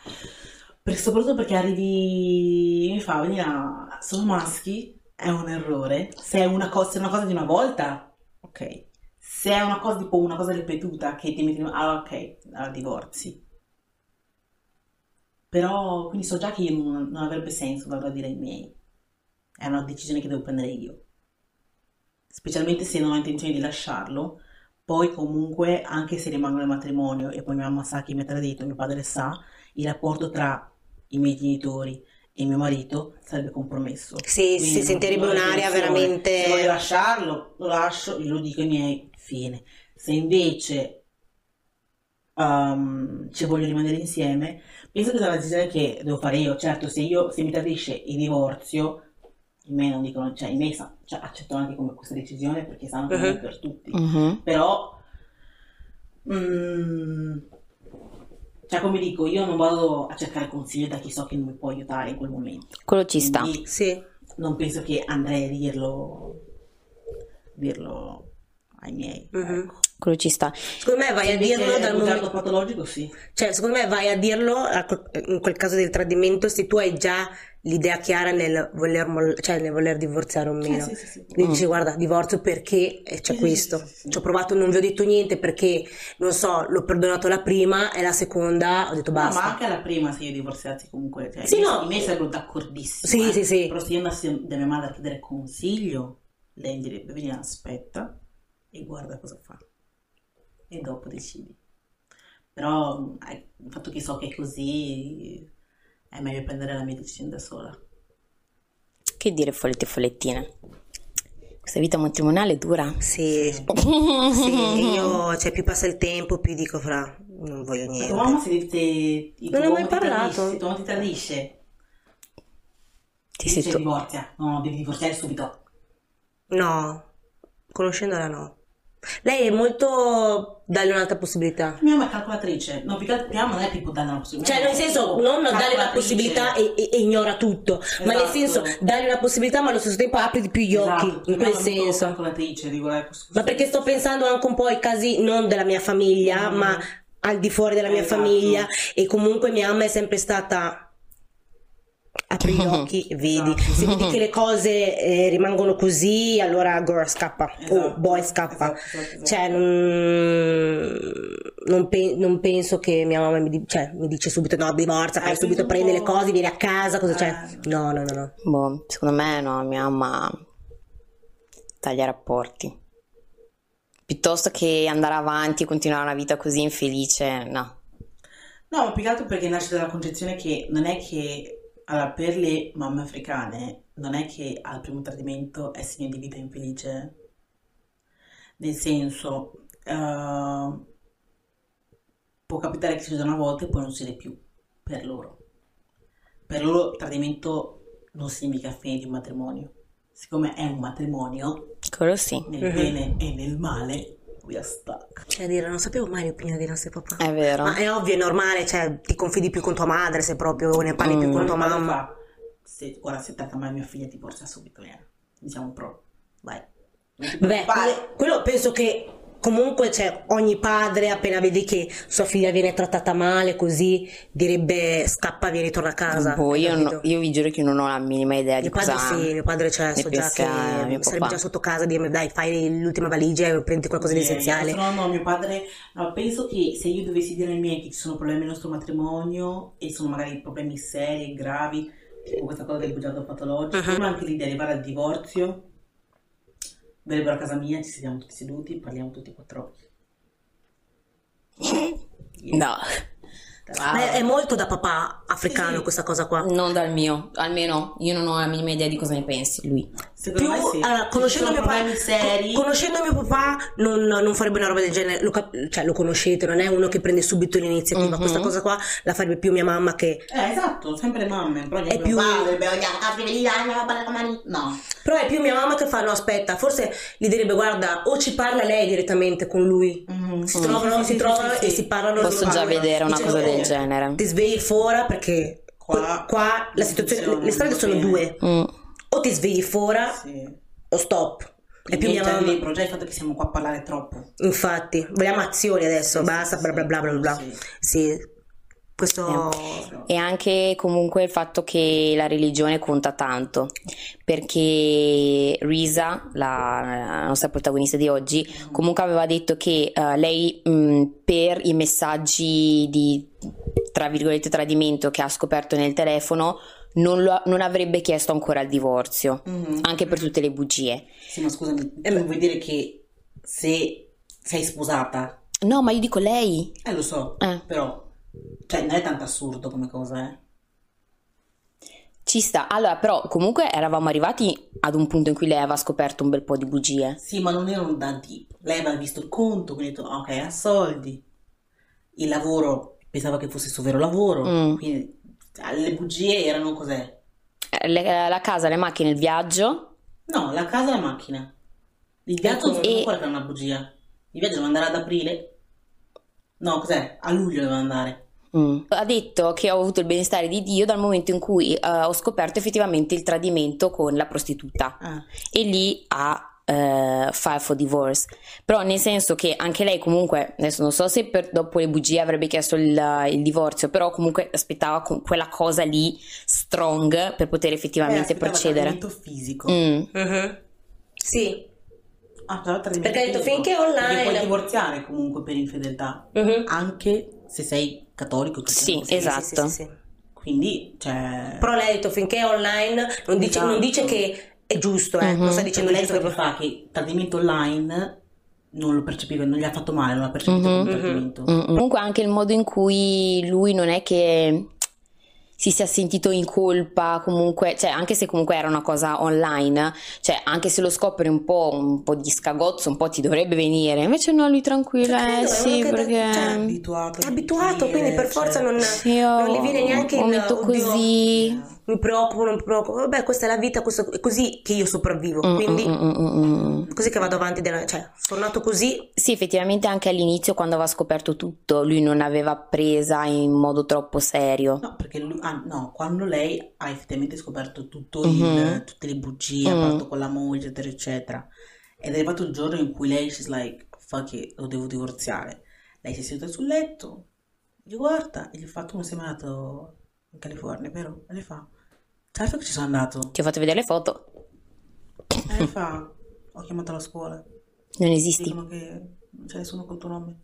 Perché, soprattutto perché arrivi. Mi fa venire a. Sono maschi, è un errore. Se è una cosa, se è una cosa di una volta, ok. Se è una cosa tipo una cosa ripetuta che ti metti. Ah, ok, allora divorzi. Però, quindi so già che io non, non avrebbe senso andare a dire ai miei. È una decisione che devo prendere io. Specialmente se non ho intenzione di lasciarlo. Poi comunque, anche se rimango nel matrimonio e poi mia mamma sa chi mi ha tradito, mio padre sa, il rapporto tra i miei genitori e mio marito sarebbe compromesso. Sì, Quindi si sentirebbe un'area veramente- Se voglio lasciarlo, lo lascio, glielo dico ai miei, fine. Se invece um, ci voglio rimanere insieme, penso che sia una decisione che devo fare io. Certo, se io, se mi tradisce il divorzio, i miei non dicono, cioè i miei sa- cioè, accettano anche come questa decisione perché sanno che non è Mhm. per tutti. Mhm. Però, mm, cioè come dico, io non vado a cercare consiglio da chi so che non mi può aiutare in quel momento. Quello ci sta. Quindi Sì. non penso che andrei a dirlo, dirlo ai miei. Mhm. ecco. Quello ci sta. Secondo me vai a dirlo dal momento... patologico, sì. Cioè, secondo me vai a dirlo in quel caso del tradimento se tu hai già l'idea chiara nel voler, moll- cioè, nel voler divorziare o meno. sì, sì, sì. Quindi dici, guarda, divorzio perché eh, c'è Sì, sì, questo. sì, sì, sì. Ci ho provato, non vi ho detto niente perché, non so, l'ho perdonato la prima e la seconda ho detto No, ma basta. anche alla prima se io divorziassi comunque, cioè, Sì, no. i miei sarebbero d'accordissimo. Sì, eh. sì, sì. Però se io andassi da mia madre a chiedere consiglio, lei direbbe, vieni aspetta e guarda cosa fa. E dopo decidi. Però il fatto che so che è così, è meglio prendere la mia decisione da sola. Che dire, follette e follettine? Questa vita matrimoniale è dura. Sì, sì, io, cioè, più passa il tempo, più dico, fra, non voglio Ma niente. tua mamma si dice, Non ho mai parlato. tradisce, tuo uomo ti tradisce, Ti sei tu- divorzia, no, devi divorziare subito. No, conoscendola no. Lei è molto darle un'altra possibilità. Mia mamma è calcolatrice, no, più che non è tipo dare una possibilità. Cioè, nel senso, non la Calcolatrice. possibilità e, e- e ignora tutto, ma nel Esatto. senso, dargli una possibilità, ma allo stesso tempo apri di più gli occhi, Esatto, in mia quel senso. calcolatrice, dico, scusa. Ma perché sto pensando anche un po' ai casi non della mia famiglia, Mm. ma al di fuori della mia Esatto. famiglia, e comunque mia mamma è sempre stata. Apri gli occhi e vedi. Esatto. Se vedi che le cose eh, rimangono così, allora girl scappa o Esatto, boy scappa. esatto, esatto, esatto. Cioè, non, non pe- non penso che mia mamma mi, di- cioè, mi dice subito no, divorzia, fai Eh, subito, penso un prendi le cose, vieni a casa, cosa c'è? Eh. No, no, no, no. Boh, secondo me no, mia mamma taglia rapporti. Piuttosto che andare avanti e continuare una vita così infelice, no. No, ma più che altro perché nasce dalla concezione che non è che, allora, per le mamme africane, non è che al primo tradimento è segno di vita infelice. Nel senso, eh, può capitare che si usa una volta e poi non si vede più, per loro. Per loro il tradimento non significa fine di un matrimonio. Siccome è un matrimonio, Quello sì, nel bene e nel male, we are stuck. Cioè, dire, non sapevo mai l'opinione dei nostri papà. è vero. Ma è ovvio, è normale, cioè ti confidi più con tua madre se proprio ne parli più Mm. con tua Mio padre mamma. fa, se, guarda, se tocca mai mia figlia ti porta subito, eh. Diciamo pro. Vai. Beh, quello penso che comunque cioè, ogni padre appena vede che sua figlia viene trattata male così direbbe scappa via ritorna a casa. Boh, io, no- io vi giuro che non ho la minima idea di Mio padre cosa... sì, mio padre cioè, so già che sarebbe già sotto casa a dirmi dai fai l'ultima valigia e prendi qualcosa di essenziale. No, no, mio padre, no, penso che se io dovessi dire ai miei che ci sono problemi nel nostro matrimonio e sono magari problemi seri, gravi, tipo questa cosa del bugiardo patologico, Mhm. ma anche l'idea di arrivare al divorzio, verrebbero a casa mia, ci sediamo tutti seduti, parliamo tutti e quattro occhi. No, Ma è, è molto da papà africano Sì, questa cosa qua. non dal mio, almeno io non ho la minima idea di cosa ne pensi lui. Secondo più me sì. allora, Se conoscendo mio papà seri, conoscendo mio papà non, non farebbe una roba del genere lo, cap- cioè, lo conoscete non è uno che prende subito l'iniziativa Mhm. questa cosa qua la farebbe più mia mamma che eh, esatto, sempre le mamme, però È più- padre, beh, andiamo a casa, vedi, andiamo a parlare con Mani. No. Però è più mia mamma che fa no aspetta forse gli direbbe guarda o ci parla lei direttamente con lui Mhm. si trovano, sì, si sì, trovano sì, e sì. si parlano Posso già parlano. vedere una Dicono, cosa del "Oh, genere. ti svegli fuori perché Qua- qua, la situazione le strade sono due Mm. o ti svegli fuori Sì. o stop È più Niente mia mamma. libro, già il fatto che siamo qua a parlare troppo. Infatti, vogliamo azioni adesso, Sì, basta, sì, bla bla bla bla bla. sì. Questo... E anche comunque il fatto che la religione conta tanto, perché Risa, la, nostra protagonista di oggi, comunque aveva detto che eh, lei mh, per i messaggi di, tra virgolette, tradimento che ha scoperto nel telefono, non, lo- non avrebbe chiesto ancora il divorzio, Mhm. anche per tutte le bugie. Sì, ma scusami, Eh, ma- vuoi dire che se sei sposata, No, ma io dico lei. eh lo so, Eh. però, cioè non è tanto assurdo come cosa, eh. Ci sta. Allora, però comunque eravamo arrivati ad un punto in cui lei aveva scoperto un bel po' di bugie. Sì, ma non erano da deep. Lei aveva visto il conto, quindi ha detto, ok, ha soldi. Il lavoro, pensava che fosse il suo vero lavoro, Mm. quindi eh, le bugie erano cos'è? Eh, le- la casa, le macchine, il viaggio. No, la casa e la macchina. Il viaggio non E- ancora che è una bugia. Il viaggio doveva andare ad aprile. No, cos'è? A luglio doveva andare. Mm. Ha detto che ho avuto il benestare di Dio dal momento in cui eh, ho scoperto effettivamente il tradimento con la prostituta Ah. e lì ha eh, file for divorce. Però nel senso che anche lei comunque, adesso non so se per- dopo le bugie avrebbe chiesto il, il divorzio, però comunque aspettava con quella cosa lì strong per poter effettivamente Eh, procedere. trattamento fisico. Mm. Mhm. Sì. Ah, Perché ha detto finché online- Perché puoi divorziare comunque per infedeltà. Mhm. Anche se sei cattolico. Sì, cristiano, esatto. Sì, sì, sì, sì. Quindi, cioè... Però lei ha detto finché è online non dice, non Esatto. dice che è giusto, eh. Non sta dicendo lei giusto che fa che il tradimento online non lo percepiva, non gli ha fatto male, non l'ha percepito Mhm. come un tradimento. Mm. Comunque anche il modo in cui lui non è che si sia sentito in colpa, comunque, cioè anche se comunque era una cosa online, cioè anche se lo scopri un po', un po' di scagozzo, un po' ti dovrebbe venire, invece no, lui tranquillo, Credo, eh sì, perché... cioè, È abituato. è abituato, quindi per forza cioè- non, Sì, io non gli viene neanche il vomito "Oddio, così. Mi preoccupo, non mi preoccupo. Vabbè, questa è la vita, questo- è così che io sopravvivo. Mm, Quindi mm, mm, mm, così che vado avanti, della- cioè, sono nato così. Sì, effettivamente anche all'inizio quando aveva scoperto tutto, lui non aveva presa in modo troppo serio. No, perché lui, ah, no, quando lei ha effettivamente scoperto tutto Mhm. il, tutte le bugie, ha Mm. parlato con la moglie, eccetera, eccetera. Ed è arrivato il giorno in cui lei, she's like, fuck it, lo devo divorziare. Lei si è seduta sul letto, gli guarda e gli fa, tu non sei andato in California, vero? E le fa, certo che ci sono andato. Ti ho fatto vedere le foto, E le fa, ho chiamato la scuola, non esisti. dicono che non c'è nessuno col tuo nome.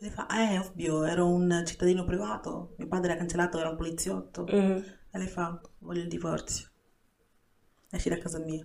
E fa, eh, ovvio, ero un cittadino privato, mio padre ha cancellato, era un poliziotto. Mm. E lei fa, voglio il divorzio. Esci da casa mia,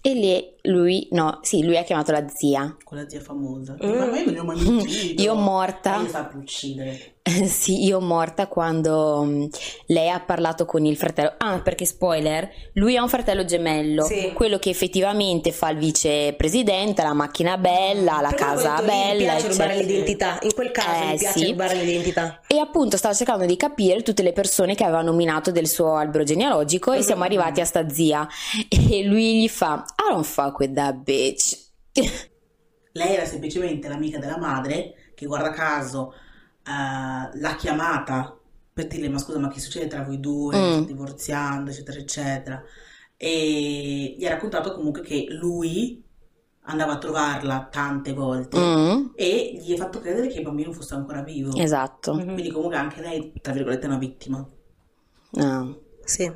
E lì lui, no, sì, lui ha chiamato la zia. con la zia famosa. Mm. Ma io non ho mai ucciso. Io morta. Io sa più uccidere. Sì, io morta quando mm, lei ha parlato con il fratello. Ah, perché spoiler, lui ha un fratello gemello, Sì. quello che effettivamente fa il vicepresidente, la macchina bella, la Però casa appunto, gli bella, piace rubare l'identità. In quel caso Eh, mi piace sì. rubare l'identità. E appunto stavo cercando di capire tutte le persone che aveva nominato del suo albero genealogico e siamo arrivati a sta zia. E lui gli fa: I don't fuck with that bitch. Lei era semplicemente l'amica della madre che, guarda caso, eh, l'ha chiamata per dirle, ma scusa, ma che succede tra voi due? Mm. Divorziando, eccetera, eccetera. E gli ha raccontato comunque che lui andava a trovarla tante volte Mm, e gli ha fatto credere che il bambino fosse ancora vivo. esatto. Quindi comunque anche lei, tra virgolette, è una vittima. No. Sì.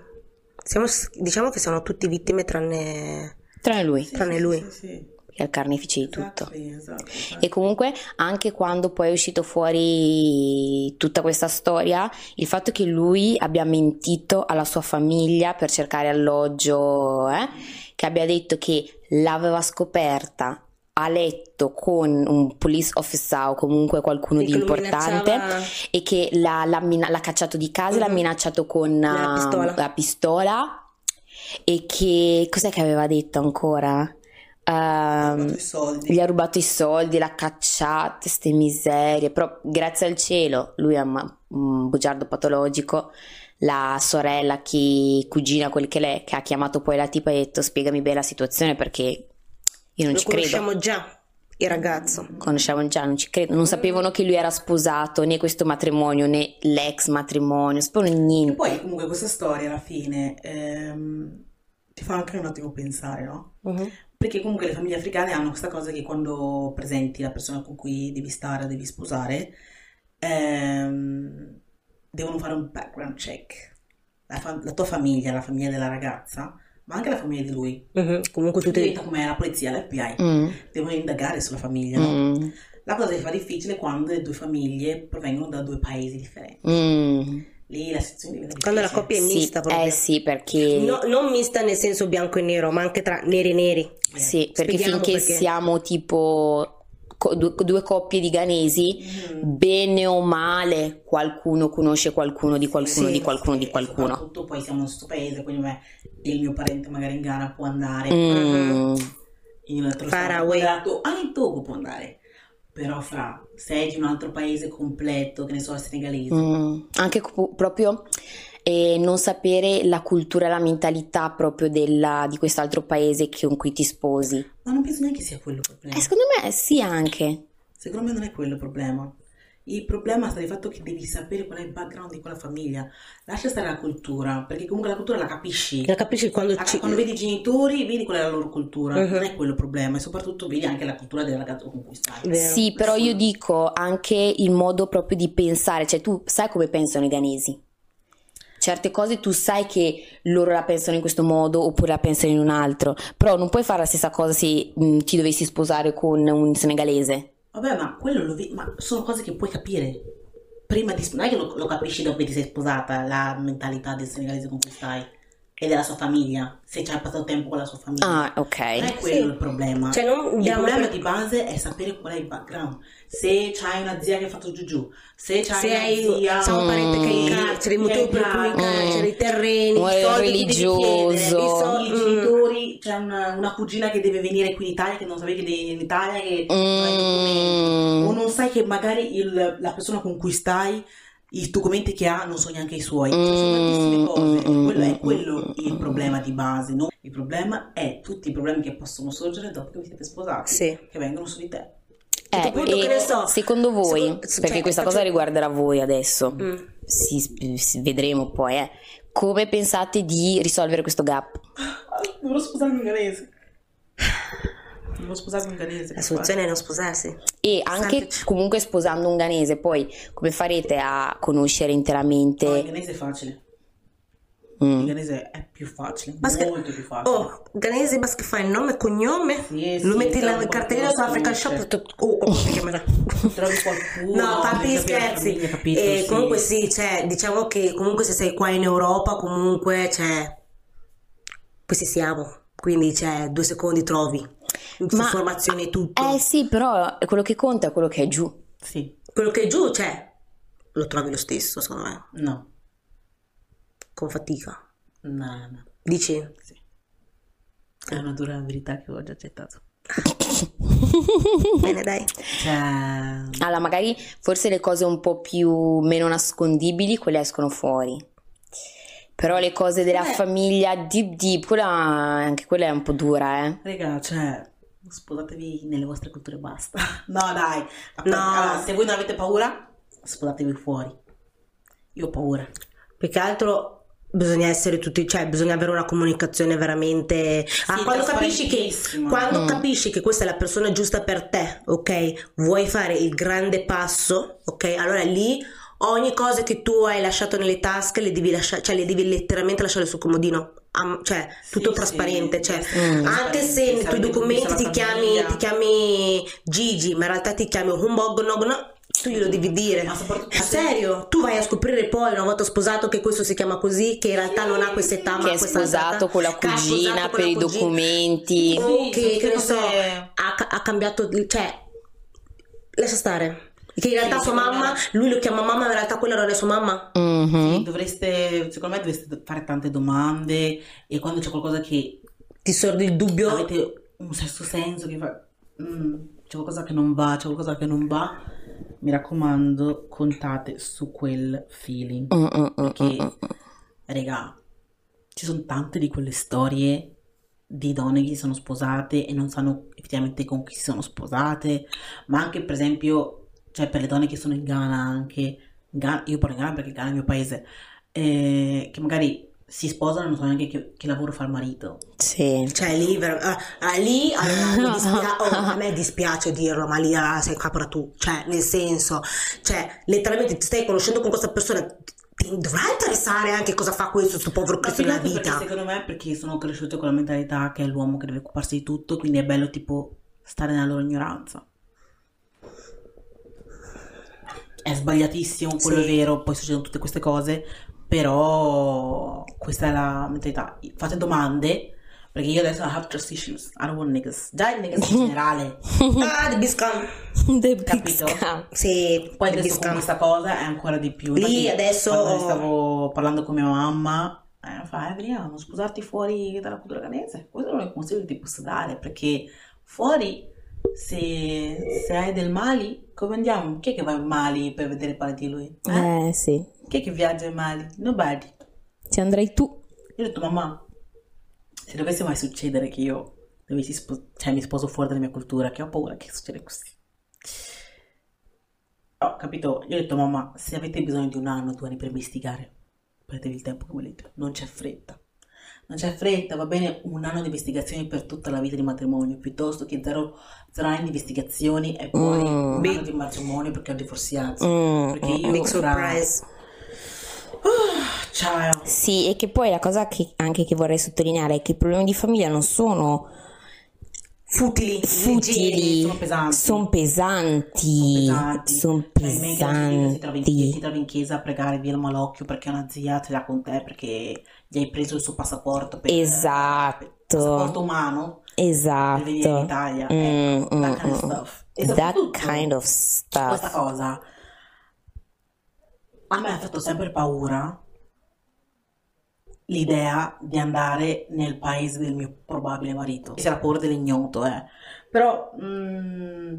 Siamo- diciamo che sono tutti vittime tranne... Tranne lui, Sì, Tranne sì, lui. Sì, è il carnefice di tutto. Esatto, esatto. E comunque anche quando poi è uscito fuori tutta questa storia, il fatto che lui abbia mentito alla sua famiglia per cercare alloggio, eh, che abbia detto che l'aveva scoperta a letto con un police officer o comunque qualcuno Sì, di importante minacciava- e che l'ha, l'ha mina- l'ha cacciato di casa, l'ha Mhm. minacciato con La pistola. la pistola e che cos'è che aveva detto ancora? Soldi. gli ha rubato i soldi, l'ha cacciato, ste miserie, però grazie al cielo lui è un bugiardo patologico, la sorella, chi cugina, quel che l'è, che ha chiamato poi la tipa e ha detto spiegami bene la situazione perché io non Lo ci credo. conosciamo già, il ragazzo. Conosciamo già, non ci credo, non sapevano che lui era sposato, né questo matrimonio, né l'ex matrimonio, non sapevano E niente. poi comunque questa storia alla fine ehm, ti fa anche un attimo pensare, no? Mhm. Perché comunque le famiglie africane hanno questa cosa che quando presenti la persona con cui devi stare o devi sposare, ehm, devono fare un background check. La, fa- la tua famiglia, la famiglia della ragazza, ma anche la famiglia di lui. Mhm, Comunque tutte Diventa come la polizia, l'FBI. Mm, Devono indagare sulla famiglia, no? mm, La cosa che fa difficile è quando le due famiglie provengono da due paesi differenti. mm. Lì la situazione diventa Quando la coppia è Sì, mista proprio. eh sì, perché... No- non mista nel senso bianco e nero, ma anche tra neri e neri. Sì, perché finché perché. siamo tipo co- due, due coppie di ghanesi, Mm. bene o male, qualcuno conosce qualcuno di qualcuno Sì, di qualcuno di E qualcuno. soprattutto poi siamo nel stesso paese, quindi beh, il mio parente magari in Ghana può andare, Mm, in un altro Far stato, anche in Togo può andare. Però fra, sei di un altro paese completo, che ne so, senegalese. mm. Anche co- proprio eh, non sapere la cultura e la mentalità proprio della- di quest'altro paese con cui ti sposi. Ma non penso neanche sia quello il problema. Eh, secondo me sì anche. Secondo me non è quello il problema. Il problema sta nel fatto che devi sapere qual è il background di quella famiglia. Lascia stare la cultura, perché comunque la cultura la capisci. La capisci quando La- ci... Quando vedi i genitori, vedi qual è la loro cultura. Mhm. Non è quello il problema, e soprattutto vedi anche la cultura del ragazzo con cui stai. Sì, però io dico anche il modo proprio di pensare, cioè tu sai come pensano i ghanesi. Certe cose tu sai che loro la pensano in questo modo oppure la pensano in un altro, però non puoi fare la stessa cosa se mh, ti dovessi sposare con un senegalese. Vabbè, ma quello lo vedi, ma sono cose che puoi capire. Prima di non è che lo, lo capisci dopo che ti sei sposata, la mentalità del senegalese con cui stai e della sua famiglia, se ci hai passato tempo con la sua famiglia. Ah, Non ok. è quello Sì. il problema. Cioè, non il problema di base è sapere qual è il background. Se c'hai una zia che ha fatto giugiù, se c'hai Se hai zia se un parente che è in carcere, il che motivo per cui in carcere, i terreni, Muore i soldi che devi religioso. chiedere, i soldi- i Mm. genitori, c'è una, una cugina che deve venire qui in Italia, che non sapevi che devi venire in Italia, che non. Mm. O non sai che magari il- la persona con cui stai, i documenti che ha non sono neanche i suoi. Cioè, sono tantissime cose. Mm, Quello è mm, quello mm, il mm, problema di base. no? Il problema è tutti i problemi che possono sorgere dopo che vi siete sposati, Sì. che vengono su di te. Eh, e so, secondo voi, secondo- perché cioè, questa cosa riguarderà voi adesso, Mm. si, si- vedremo poi, eh. come pensate di risolvere questo gap? Devo sposarmi un ghanese. Devo sposarmi un ghanese. La soluzione è non sposarsi. E anche Semplice. comunque sposando un ghanese, poi come farete a conoscere No, il interamente? ghanese è facile. Mm. Il ghanese è più facile, Basta- molto più facile. Oh, Ganese basta che fai nome e cognome, Sì, lo sì, metti trovi la cartellina su qualcuno African che Shop. conosce. Oh, oh, la- Trovi qualcuno. No, la scherzi. famiglia, capito? E Sì. comunque sì, cioè, diciamo che comunque se sei qua in Europa, comunque, cioè, questi siamo. Quindi, cioè, due secondi trovi informazioni e tutto. Eh sì, però quello che conta è quello che è giù. Sì, Quello che è giù, cioè, lo trovi lo stesso, secondo me, no, con fatica. no, no. Dici? Sì. È una dura verità che ho già accettato. Bene, dai. Cioè, Allora, magari forse le cose un po' più meno nascondibili, quelle escono fuori. Però le cose della Eh. famiglia deep deep, quella, anche quella è un po' dura, eh. raga, cioè, sposatevi nelle vostre culture e basta. No, dai. No. Allora, se voi non avete paura, sposatevi fuori. Io ho paura. Più che altro bisogna essere tutti, cioè bisogna avere una comunicazione veramente... Ah, quando capisci che, quando Mm. capisci che questa è la persona giusta per te, ok? Vuoi fare il grande passo, ok? Allora lì ogni cosa che tu hai lasciato nelle tasche le devi lasciare, cioè le devi letteralmente lasciare sul comodino. Am- cioè tutto Sì, trasparente, sì, cioè sì, Mm. anche se nei tuoi documenti ti chiami, ti chiami Gigi, ma in realtà ti chiami Humbog Nogno, tu glielo devi dire. Ma soprattutto Ma se- serio, tu vai a scoprire poi una volta sposato che questo si chiama così, che in realtà non ha questa età, ma Che è questa sposato con la cugina con per la i cugina. documenti. O Sì, che, che ne so, ha, ha cambiato, cioè, lascia stare. Che in realtà Sì, sua mamma, lui lo chiama mamma, ma in realtà quella non è sua mamma. Mhm. Dovreste, secondo me, dovreste fare tante domande e quando c'è qualcosa che Ti sorge il dubbio. avete un sesto senso che fa "Mm, c'è qualcosa che non va, c'è qualcosa che non va, mi raccomando, contate su quel feeling. Mm, mm, mm, Perché, mm, mm. raga, ci sono tante di quelle storie di donne che si sono sposate e non sanno effettivamente con chi si sono sposate, ma anche per esempio, cioè per le donne che sono in Ghana anche, Ghana- io parlo in Ghana perché Ghana è il mio paese, eh, che magari si sposano e non sanno neanche che, che lavoro fa il marito. Sì. Cioè lì, ver- ah, ah, lì allora, mi dispia- oh, a me dispiace dirlo, ma lì ah, sei capra tu. Cioè, nel senso, cioè, letteralmente ti stai conoscendo con questa persona, ti dovrà interessare anche cosa fa questo, questo povero Cristo nella perché vita. secondo me perché sono cresciute con la mentalità che è l'uomo che deve occuparsi di tutto, quindi è bello tipo stare nella loro ignoranza. È sbagliatissimo, quello Sì. è vero, poi succedono tutte queste cose, però questa è la mentalità. Fate domande, perché io adesso I have trust issues, I don't want niggas. Già i niggas in generale, Ah, the biscam. The Capito? scam. Sì, poi the adesso con biscam. questa cosa è ancora di più. Lì Infatti, adesso- quando stavo parlando con mia mamma, eh, fa, eh, veniamo, non sposarti fuori dalla cultura canese. Questo non è un consiglio che ti posso dare, perché fuori, se, se hai del Mali, come andiamo? Chi è che va in Mali per vedere i parenti di lui? Eh? Eh sì. Chi è che viaggia in Mali? Nobody. Ci andrai tu. Io ho detto, mamma, se dovesse mai succedere che io dovessi spo- cioè, mi sposo fuori dalla mia cultura, che ho paura che succeda così. Ho capito? Io ho detto, mamma, se avete bisogno di un anno, due anni per investigare, prendetevi il tempo che volete, non c'è fretta. Non c'è fretta, va bene un anno di investigazioni per tutta la vita di matrimonio, piuttosto che zero, zero anni di investigazioni e poi Mm. un Big- anno di matrimonio perché ho divorziato. Mm, Perché io Big fra- surprise. Ciao. Sì, e che poi la cosa che anche che vorrei sottolineare è che i problemi di famiglia non sono Futili, futili, sono pesanti. sono pesanti, sono Cioè, i miei grandi si trovi, in, pesanti. trovi in chiesa a pregare via il malocchio perché una zia ce l'ha con te perché gli hai preso il suo passaporto per Esatto. passaporto umano per venire in Esatto. Italia Mm, ecco, mm, that kind of mm. stuff e That kind of questa stuff. cosa a me ha fatto sempre paura l'idea di andare nel paese del mio probabile marito. Si era paura dell'ignoto, eh. Però mm,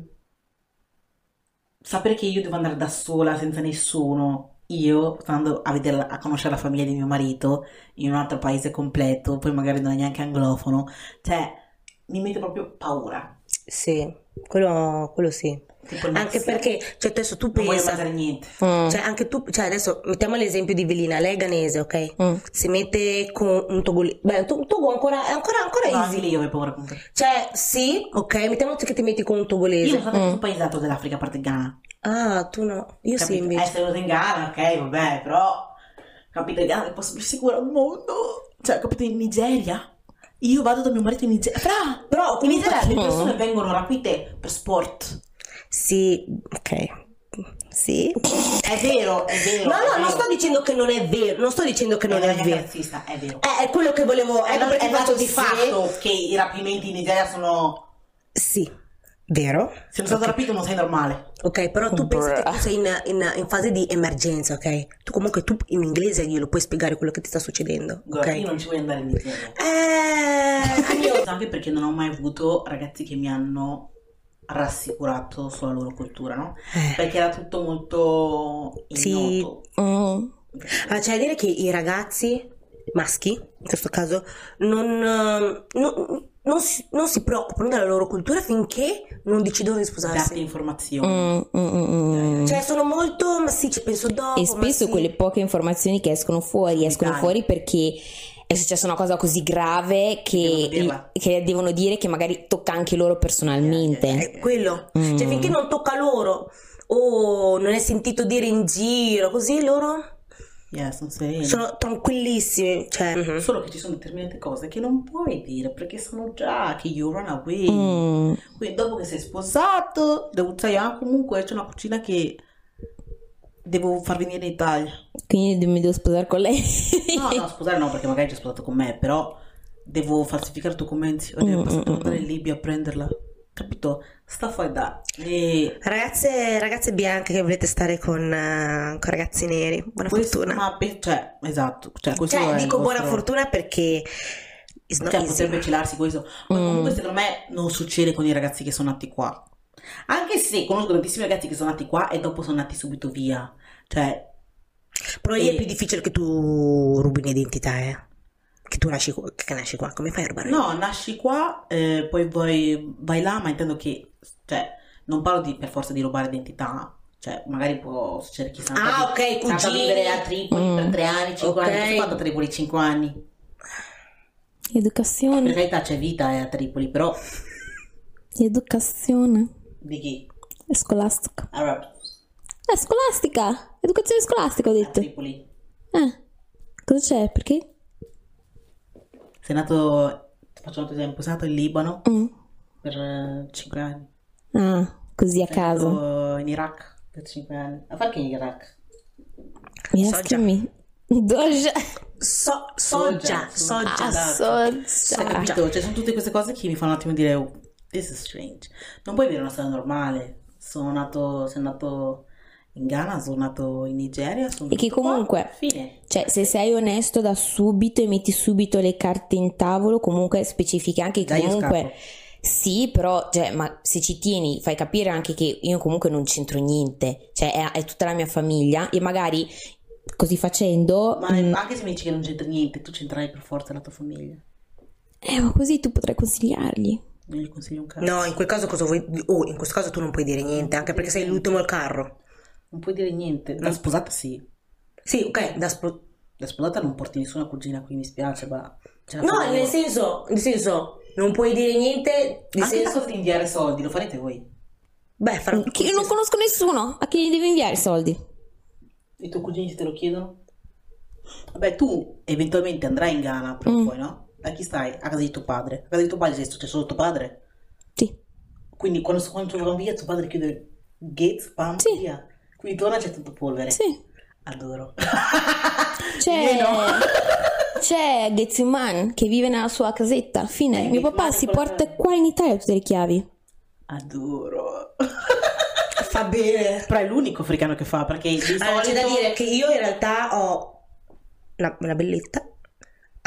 sapere che io devo andare da sola senza nessuno, io stando a vedere, a conoscere la famiglia di mio marito in un altro paese completo, poi magari non è neanche anglofono, cioè mi mette proprio paura. Sì, quello, quello sì. Anche sì, perché, cioè adesso tu non voglio pensa, mangiare niente. Mm, cioè anche tu, cioè adesso mettiamo l'esempio di Velina, lei è ghanese, ok? mm. Si mette con un togolese, beh, un to- un togo ancora, è ancora, ancora No, easy. lì io avevo paura. Cioè, sì, ok, mettiamo che ti metti con un Io togolese. non so che nessun paese altro dell'Africa a parte il Ghana. Ah, tu no, io sì Capito? invece. Essere venuto in Ghana, ok, vabbè, però capite il Ghana è il posto più sicuro al mondo. Cioè, capite in Nigeria? Io vado da mio marito in Nigeria. Fra, Però in Nigeria le persone vengono rapite per sport. Sì, ok. Sì. È vero, è vero. No, è no, non vero. sto dicendo che non è vero, non sto dicendo che non non è vero. razzista, è vero. Eh, è quello che volevo, È, dato- perché è dato di fatto che i rapimenti in Nigeria sono... Sì, vero. Se non sei stato rapito non sei normale. Ok, però tu pensi che tu sei in, in- in fase di emergenza, ok? Tu comunque tu in inglese glielo puoi spiegare quello che ti sta succedendo, Guarda, ok? io non ci voglio andare in Nigeria. Eh, io... Anche perché non ho mai avuto ragazzi che mi hanno rassicurato sulla loro cultura, no? Eh. Perché era tutto molto Sì. ignoto. Mm. Ah, c'è da dire che i ragazzi maschi, in questo caso, non, eh, non- non si, non si preoccupano della loro cultura finché non decidono di Date sposarsi. informazioni. Mm, mm, mm, mm. Cioè, sono molto, ma sì, ci penso dopo. E spesso sì. quelle poche informazioni che escono fuori escono Dai. fuori perché è successa una cosa così grave Devono che, dirla. che devono dire che magari tocca anche loro personalmente. È quello. Mm. Cioè, finché non tocca loro o non è sentito dire in giro, così loro non sei. sono tranquillissimi. Cioè, mhm. Solo che ci sono determinate cose che non puoi dire perché sono già che you run away. Mm. Quindi dopo che sei sposato, devo, sai, ah, comunque c'è una cucina che devo far venire in Italia. Quindi mi devo sposare con lei. No, no, sposare no, perché magari già sposato con me, però devo falsificare i documenti o devo Mm, mm, andare in Libia a prenderla. Capito? Stuff like that. E Ragazze, ragazze bianche che volete stare con, eh, con ragazzi neri, buona questo, fortuna. ma pe- cioè, esatto, cioè, Cioè, è dico buona vostro- fortuna perché Cioè, easy. potrebbe celarsi questo. Ma Mm. comunque, secondo me, non succede con i ragazzi che sono nati qua. Anche se conosco tantissimi ragazzi che sono nati qua e dopo sono nati subito via. Cioè, Però lì è E- più difficile che tu rubi un'identità, eh. Che tu nasci qua, che nasci qua. Come fai a rubare? no, nasci qua, eh, poi vai, vai là, ma intendo che, cioè, non parlo di, per forza di rubare identità, Cioè, magari può succedere chi sa. Ah, ok, andata a cugini. vivere a Tripoli Mm. per tre anni, cinque Ok. anni. Fatto a Tripoli cinque anni? Per Educazione, carità c'è vita eh, a Tripoli, però educazione, di chi? è scolastica. Arab, È scolastica, educazione scolastica ho a detto. Tripoli. Eh, cosa c'è? Perché? Sei nato, faccio un altro esempio, sei nato in Libano Mm. per eh, cinque anni. Ah, così a Sei caso. nato in Iraq per cinque anni. A fare che in Iraq? Mi Soja. asking me. Doja. So- soja, Soja. soja. Ah, soja. capito? Cioè, sono tutte queste cose che mi fanno un attimo dire, oh, this is strange. Non puoi vivere una storia normale. Sono nato, sono nato in Ghana, sono nato in Nigeria. Sono E che comunque- Fine. Cioè, se sei onesto da subito e metti subito le carte in tavolo, comunque specifichi anche che comunque sì, però, cioè, ma se ci tieni, fai capire anche che io comunque non c'entro niente, cioè è, è tutta la mia famiglia e magari così facendo, Ma mm, anche se mi dici che non c'entra niente, tu c'entrai per forza la tua famiglia. eh, ma così tu potrai consigliargli. Non gli consiglio un cazzo. No, in quel caso cosa vuoi? Oh, in questo caso tu non puoi dire niente, anche perché sei l'ultimo al carro. Non puoi dire niente. Da sposata sì. Sì, ok, da spo- Da sposata non porti nessuna cugina qui, mi spiace, ma... No, nel senso, nel senso, non puoi dire niente, nel Anche senso... di inviare soldi, lo farete voi? Beh, farò... Che io non conosco nessuno a chi gli devi inviare i soldi. I tuoi cugini se te lo chiedono? Vabbè, tu eventualmente andrai in Ghana prima o Mm. poi, no? Chi stai? A casa di tuo padre. A casa di tuo padre c'è c'è solo tuo padre? Sì. Quindi quando, quando vanno via tuo padre chiude gates, pam, Sì. via. Quindi torna c'è tutto polvere. Sì. Adoro. C'è, c'è Getsuman che vive nella sua casetta. Fine. Eh, Mio papà si porta qua in Italia tutte le chiavi. Adoro. Fa bene. Però è l'unico africano che fa, perché di Allora, c'è solito... da dire che io in realtà ho una, una villetta,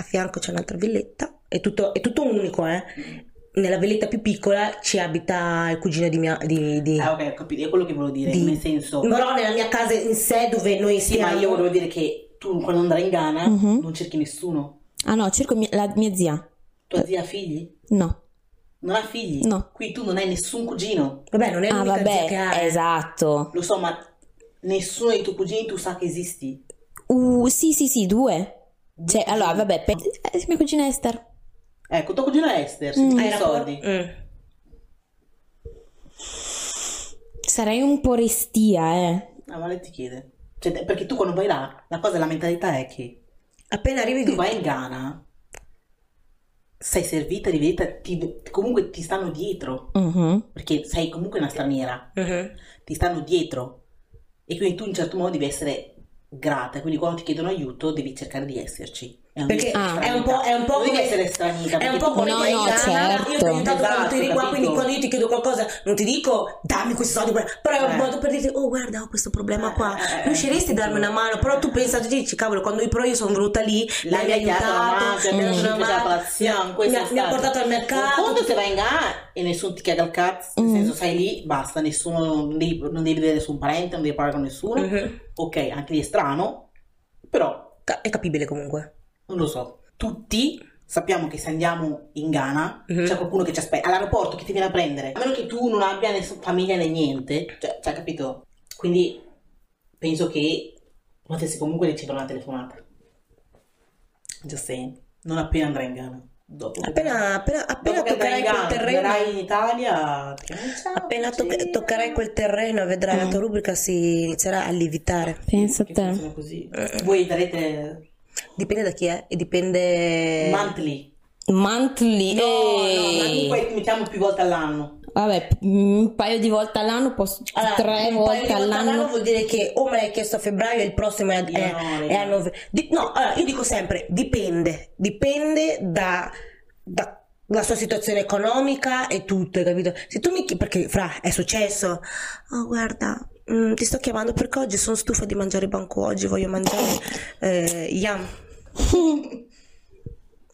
a fianco c'è un'altra villetta, è tutto, è tutto unico, eh. Nella villetta più piccola ci abita il cugino di mia... Di, di- Ah, ok, ho capito, è quello che volevo dire, di- nel senso... Però nella mia casa in sé dove noi Sì, ma stiamo... io volevo dire che tu quando andrai in Ghana Mhm. non cerchi nessuno. Ah no, cerco mia- la mia zia. Tua zia ha figli? No. Non ha figli? No. Quindi tu non hai nessun cugino. Vabbè, non è Ah l'unica zia vabbè, che ha. eh. esatto. Lo so, ma nessuno dei tuoi cugini tu sa che esisti. Uh, sì, sì, sì, due. Cioè, allora, vabbè, pe- eh, mia cugina Esther. Ecco, tua cugina Esther, se Mm. ti Hai i rapport- soldi. Mm. Sarei un po' restia, eh. Ah, ma lei ti chiede. Cioè, perché tu quando vai là, la cosa, la mentalità è che Appena arrivi tu vai in Ghana, sei servita, rivedita, ti, comunque ti stanno dietro. Mhm. Perché sei comunque una straniera. Mhm. ti stanno dietro e quindi tu in certo modo devi essere grata quindi quando ti chiedono aiuto devi cercare di esserci è un Perché Ah. è un po', è un po' non come- essere stranita È un po' tu come No, no, certo. io ti ho aiutato quando Esatto, tu eri qua, quindi quando io ti chiedo qualcosa non ti dico dammi questi soldi, però è un Eh. modo per dirti oh guarda ho questo problema qua, Eh, eh, eh, riusciresti a darmi una mano, però tu pensa, dici cavolo quando io, però io sono venuta lì, chiesto la aiutato, mi mi ha- portato al mercato. un conto se vai in e nessuno ti chiede il cazzo nel senso sei lì basta nessuno non devi, non devi vedere nessun parente non devi parlare con nessuno Mhm. Ok anche lì è strano però È capibile comunque. non lo so. Tutti sappiamo che se andiamo in Ghana Mhm. c'è qualcuno che ci aspetta all'aeroporto chi ti viene a prendere. A meno che tu non abbia nessuna famiglia né niente cioè, cioè, capito? Quindi penso che potessi comunque ricevere una telefonata. Just saying. Non appena andrai in Ghana dopo Appena, appena, appena dopo toccherai quel terreno, verrai in Italia appena piacere. toccherai quel terreno vedrai la tua rubrica si inizierà a lievitare. Pensa a Che te. così voi darete Dipende da chi è e dipende... monthly Monthly. no, no, ma comunque mettiamo più volte all'anno Vabbè, un paio di volte all'anno, posso, Allora, tre un paio volte di volte all'anno. vuol dire che o me l'hai chiesto a febbraio e il prossimo è a, Io è- no, è a novembre. Di- no, allora, io dico sempre, dipende, dipende da, da- la sua situazione economica e tutto, hai capito? Se tu mi chiedi, perché fra, è successo, oh guarda, mm, ti sto chiamando perché oggi sono stufa di mangiare banco, oggi voglio mangiare eh, yam.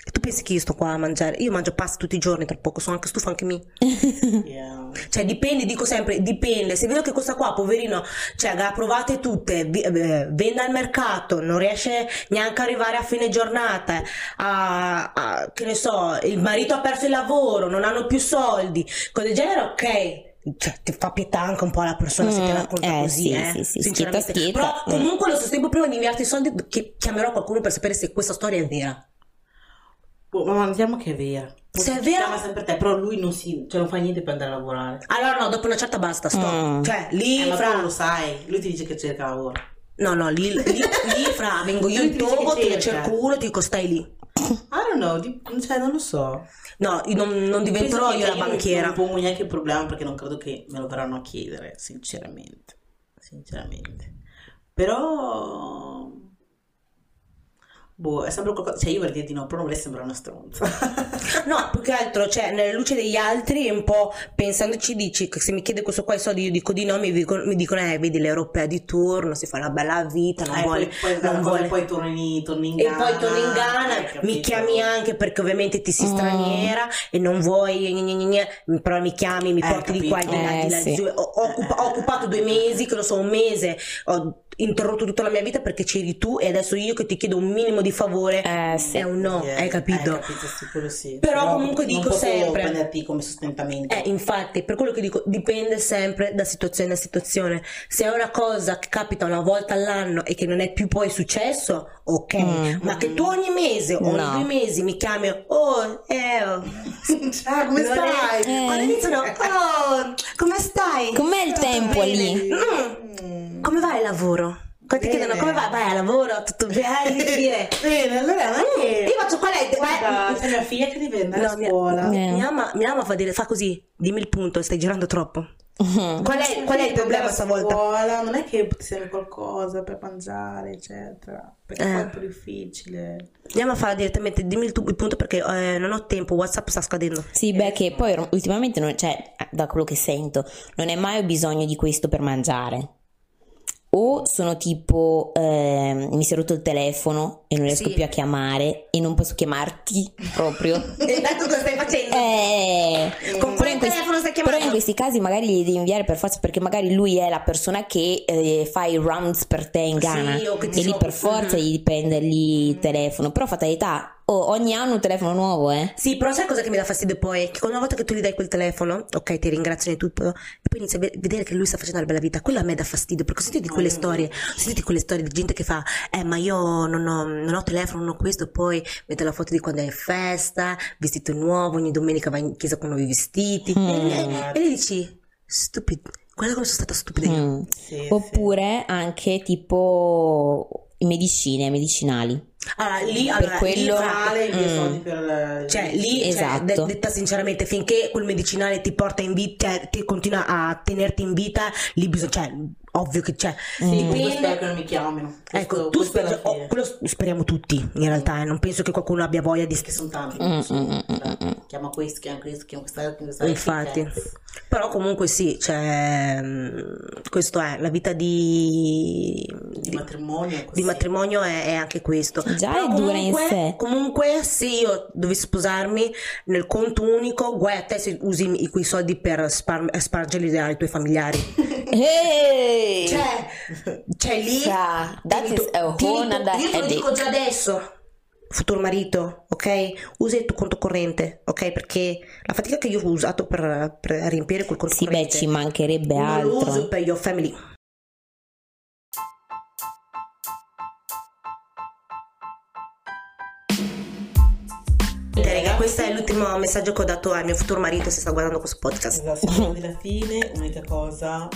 E tu pensi che io sto qua a mangiare? Io mangio pasta tutti i giorni, tra poco, sono anche stufa anche me. Yeah. Cioè dipende, dico sempre, dipende. Se vedo che questa qua, poverino, cioè le ha provate tutte, vi- eh, vende al mercato, non riesce neanche a arrivare a fine giornata, a, a- che ne so, il marito ha perso il lavoro, non hanno più soldi, cose del genere, ok. cioè, ti fa pietà anche un po' la persona se te la Mm, racconta eh, così, sì, eh. sì, sì, sinceramente. schietta, schietta. Però comunque lo sostengo prima di inviarti i soldi che chiamerò qualcuno per sapere se questa storia è vera. Boh, ma andiamo che è vera. Se è vera- chiama sempre te, però lui non, si, cioè non fa niente per andare a lavorare. Allora no, dopo una certa basta, stop. Mm. Cioè, lì Eh, ma fra... tu lo sai, lui ti dice che cerca lavoro. No, no, lì, lì, lì fra vengo io in togo, ti cerca. cerco uno, ti dico stai lì. I don't know, di- cioè non lo so. No, io non, non diventerò io la banchiera. Non pongo neanche il problema perché non credo che me lo verranno a chiedere, sinceramente. Sinceramente. Però... Boh, è sempre qualcosa... Cioè io vorrei dire di no, però non vorrei sembrare una stronza. No, più che altro, cioè, nella luce degli altri, un po' pensandoci, dici che se mi chiede questo qua i soldi, io dico di no, mi dicono, mi dicono eh, vedi l'europea di turno, si fa una bella vita, non Eh, vuole, poi, poi, non vuole. poi torni, torni in E Ghana. poi torni in Ghana, hai mi chiami anche perché ovviamente ti sei Mm. straniera e non vuoi, gne, gne, gne, però mi chiami, mi Eh, porti di qua e di là, di là, Eh, sì. giù. Ho, ho occupa- ho occupato due mesi, che lo so, un mese, ho interrotto tutta la mia vita perché c'eri tu e adesso io che ti chiedo un minimo di favore Eh, sì. è un no, Yeah, hai capito? Hai capito, sicuro sì. Però comunque non dico sempre- prenderti come sostentamento. Eh, infatti, per quello che dico, dipende sempre da situazione a situazione. Se è una cosa che capita una volta all'anno e che non è più poi successo, ok. Mm. Ma che tu ogni mese o ogni No. due mesi mi chiami, oh, eh, oh. Ciao, come stai? Eh. Quando iniziano, oh, come stai? Com'è il tempo lì? Mm, come va il lavoro? Quando ti chiedono come vai, vai al lavoro, tutto bene, devi dire. Bene, allora "Mm, Io faccio qual è? Guarda, Vai- c'è mia figlia che deve andare No, a mia- scuola. Eh. Mia mamma, mia mamma fa, dire, fa così, dimmi il punto, stai girando troppo. Mm. Qual è, qual è il problema stavolta? Scuola, non è che serve qualcosa per mangiare, eccetera. Perché Eh. è un po' difficile. Andiamo a fare direttamente, dimmi il, tu- il punto perché eh, non ho tempo, WhatsApp sta scadendo. Sì, beh, che poi ultimamente, non, cioè, da quello che sento, non è mai ho bisogno di questo per mangiare. O sono tipo, ehm, mi si è rotto il telefono e non riesco Sì. più a chiamare e non posso chiamarti proprio. E tanto cosa stai facendo? Eh, Con però, quale in questi, però in questi casi magari li devi inviare per forza perché magari lui è la persona che eh, fa i rounds per te in Ghana Sì, e lì so- per forza Mhm. gli dipende lì il telefono. Però fatalità, oh, ogni anno un telefono nuovo, eh. Sì, però sai cosa che mi dà fastidio poi? Che una volta che tu gli dai quel telefono, ok, ti ringraziano e tutto, e poi inizi a ve- vedere che lui sta facendo una bella vita. Quello a me dà fastidio, perché ho sentito di quelle storie, ho sentito di quelle storie di gente che fa, eh, ma io non ho, non ho telefono, non ho questo, poi mette la foto di quando è in festa, vestito nuovo, ogni domenica va in chiesa con nuovi vestiti, Mm. e, e, e lì dici, stupido, guarda come sono stata stupida io. Mm. Sì, Oppure anche tipo medicine, medicinali. Allora, lì, Per allora, lì quello- fra- Male, i miei Mm. soldi per... Cioè, lì, cioè, Esatto. de- detta sinceramente, finché quel medicinale ti porta in vita, cioè, ti continua a tenerti in vita, lì bisogna, cioè, ovvio che c'è. Sì, Dipende- spero che non mi chiamino. Ecco, tu speri, oh, quello speriamo tutti, in realtà, eh, non penso che qualcuno abbia voglia di... Che sono tanti. Mm, sono- mm, mm, cioè, mm, mm. Chiama questo, chiama questo, chiama questa, questa. Infatti, però comunque sì, cioè, mm, questo è, la vita di, Di matrimonio. è così. di matrimonio è, è anche questo. Già Però è dura in comunque- sé. Comunque, se io dovessi sposarmi nel conto unico, guai a te se usi i- quei soldi per spar- spargerli ai tuoi familiari. Hey! Cioè, cioè lì. Sa, that is a whole nother Io te lo dico già adesso. Futuro marito, ok? Usa il tuo conto corrente, ok? Perché la fatica che io ho usato per, per riempire quel conto Sì, beh, corrente ci mancherebbe non lo uso altro. per your family. Questo è l'ultimo messaggio che ho dato al mio futuro marito se sta guardando questo podcast. Esatto, siamo alla fine, unica cosa,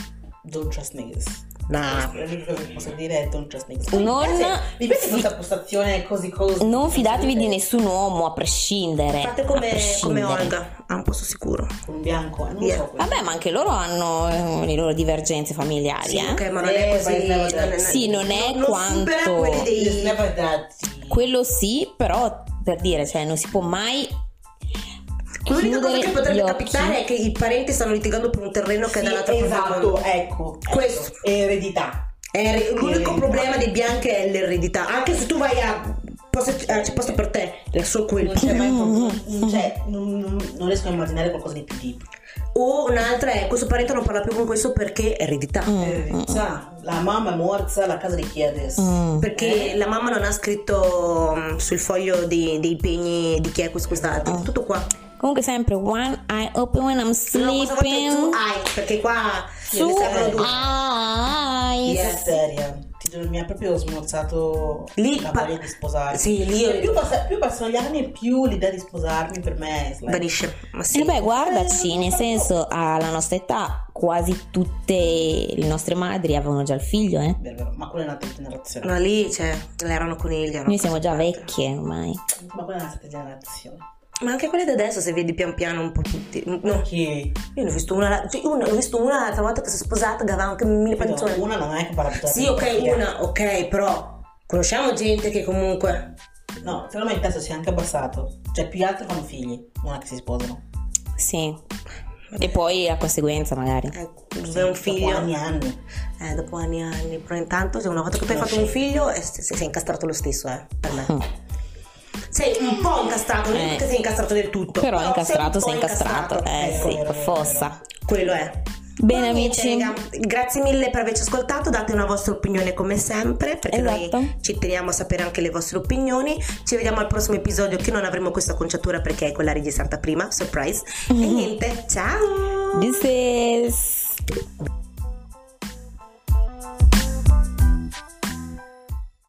don't trust niggas. Nah. L'unica cosa che posso dire è don't trust niggas. Non- Mi piace, questa postazione così così. Non fidatevi di nessun uomo a prescindere. Fate come, prescindere. come Olga, a un posto sicuro. Con un bianco, eh, non Yeah. so. Vabbè, ma anche loro hanno eh, le loro divergenze familiari, Sì, eh. ok, ma non è Eh, così. vai, vai, vai. non è- Sì, non è non quanto- supera quelli dei-. Quello sì, però per dire, cioè non si può mai L'unica cosa che potrebbe occhi. capitare è che i parenti stanno litigando per un terreno che è Sì, dall'altra parte esatto, ecco. Questo. ecco, è eredità. È l'unico Eredità. problema dei bianchi è l'eredità. Anche se tu vai a. Eh, c'è posto per te, è solo quello. Non, mai, non, non, riesco a immaginare qualcosa di più deep. O un'altra è questo parente non parla più con questo perché è eredità. Mm. Eredità. La mamma è morta, la casa di chi è adesso? Mm. Perché la mamma non ha scritto mm, sul foglio dei, dei pegni di chi è questo quest'altro. Tutto qua. Comunque sempre one eye open when I'm No, cosa vuol dire two sleeping. eye? Perché qua Two ne servono due. eyes. È seria. Mi ha proprio smorzato Lì la pa- voglia di sposarmi. Sì, lì E più, passa- più passano gli anni, più l'idea di sposarmi per me è like- Vanisce. Ma sì. E beh, guardaci, nel senso, alla nostra età quasi tutte le nostre madri avevano già il figlio, eh. Vero, vero, Ma quella è un'altra generazione. Ma lì, cioè, erano conigli. erano Noi siamo già vecchie ormai. Ma quella è un'altra generazione. Ma anche quelle di adesso, se vedi pian piano un po' tutti. No, Chi? io ne ho visto una, cioè, una, ho visto una l'altra volta che si è sposata, che aveva anche mille panzoni. Una non è che parla Sì, ok, una, ok, però conosciamo gente che comunque. No, secondo me il testo si è anche abbassato. Cioè, più altri fanno figli, non è che si sposano. Sì. E poi a conseguenza magari. Eh, dove un figlio. Dopo anni e anni. Eh, dopo anni e anni. Però intanto, cioè, una volta che tu hai fatto un figlio, è incastrato lo stesso, eh, per me. Sei un po' incastrato, non Eh. che sei incastrato del tutto. Però sei incastrato, po' sei incastrato. Eh Ecco, sì, forza. Quello è. Bene, niente, amici. raga, grazie mille per averci ascoltato, date una vostra opinione come sempre, perché Esatto. noi ci teniamo a sapere anche le vostre opinioni. Ci vediamo al prossimo episodio che non avremo questa conciatura perché è quella registrata prima, surprise. E niente, ciao! This is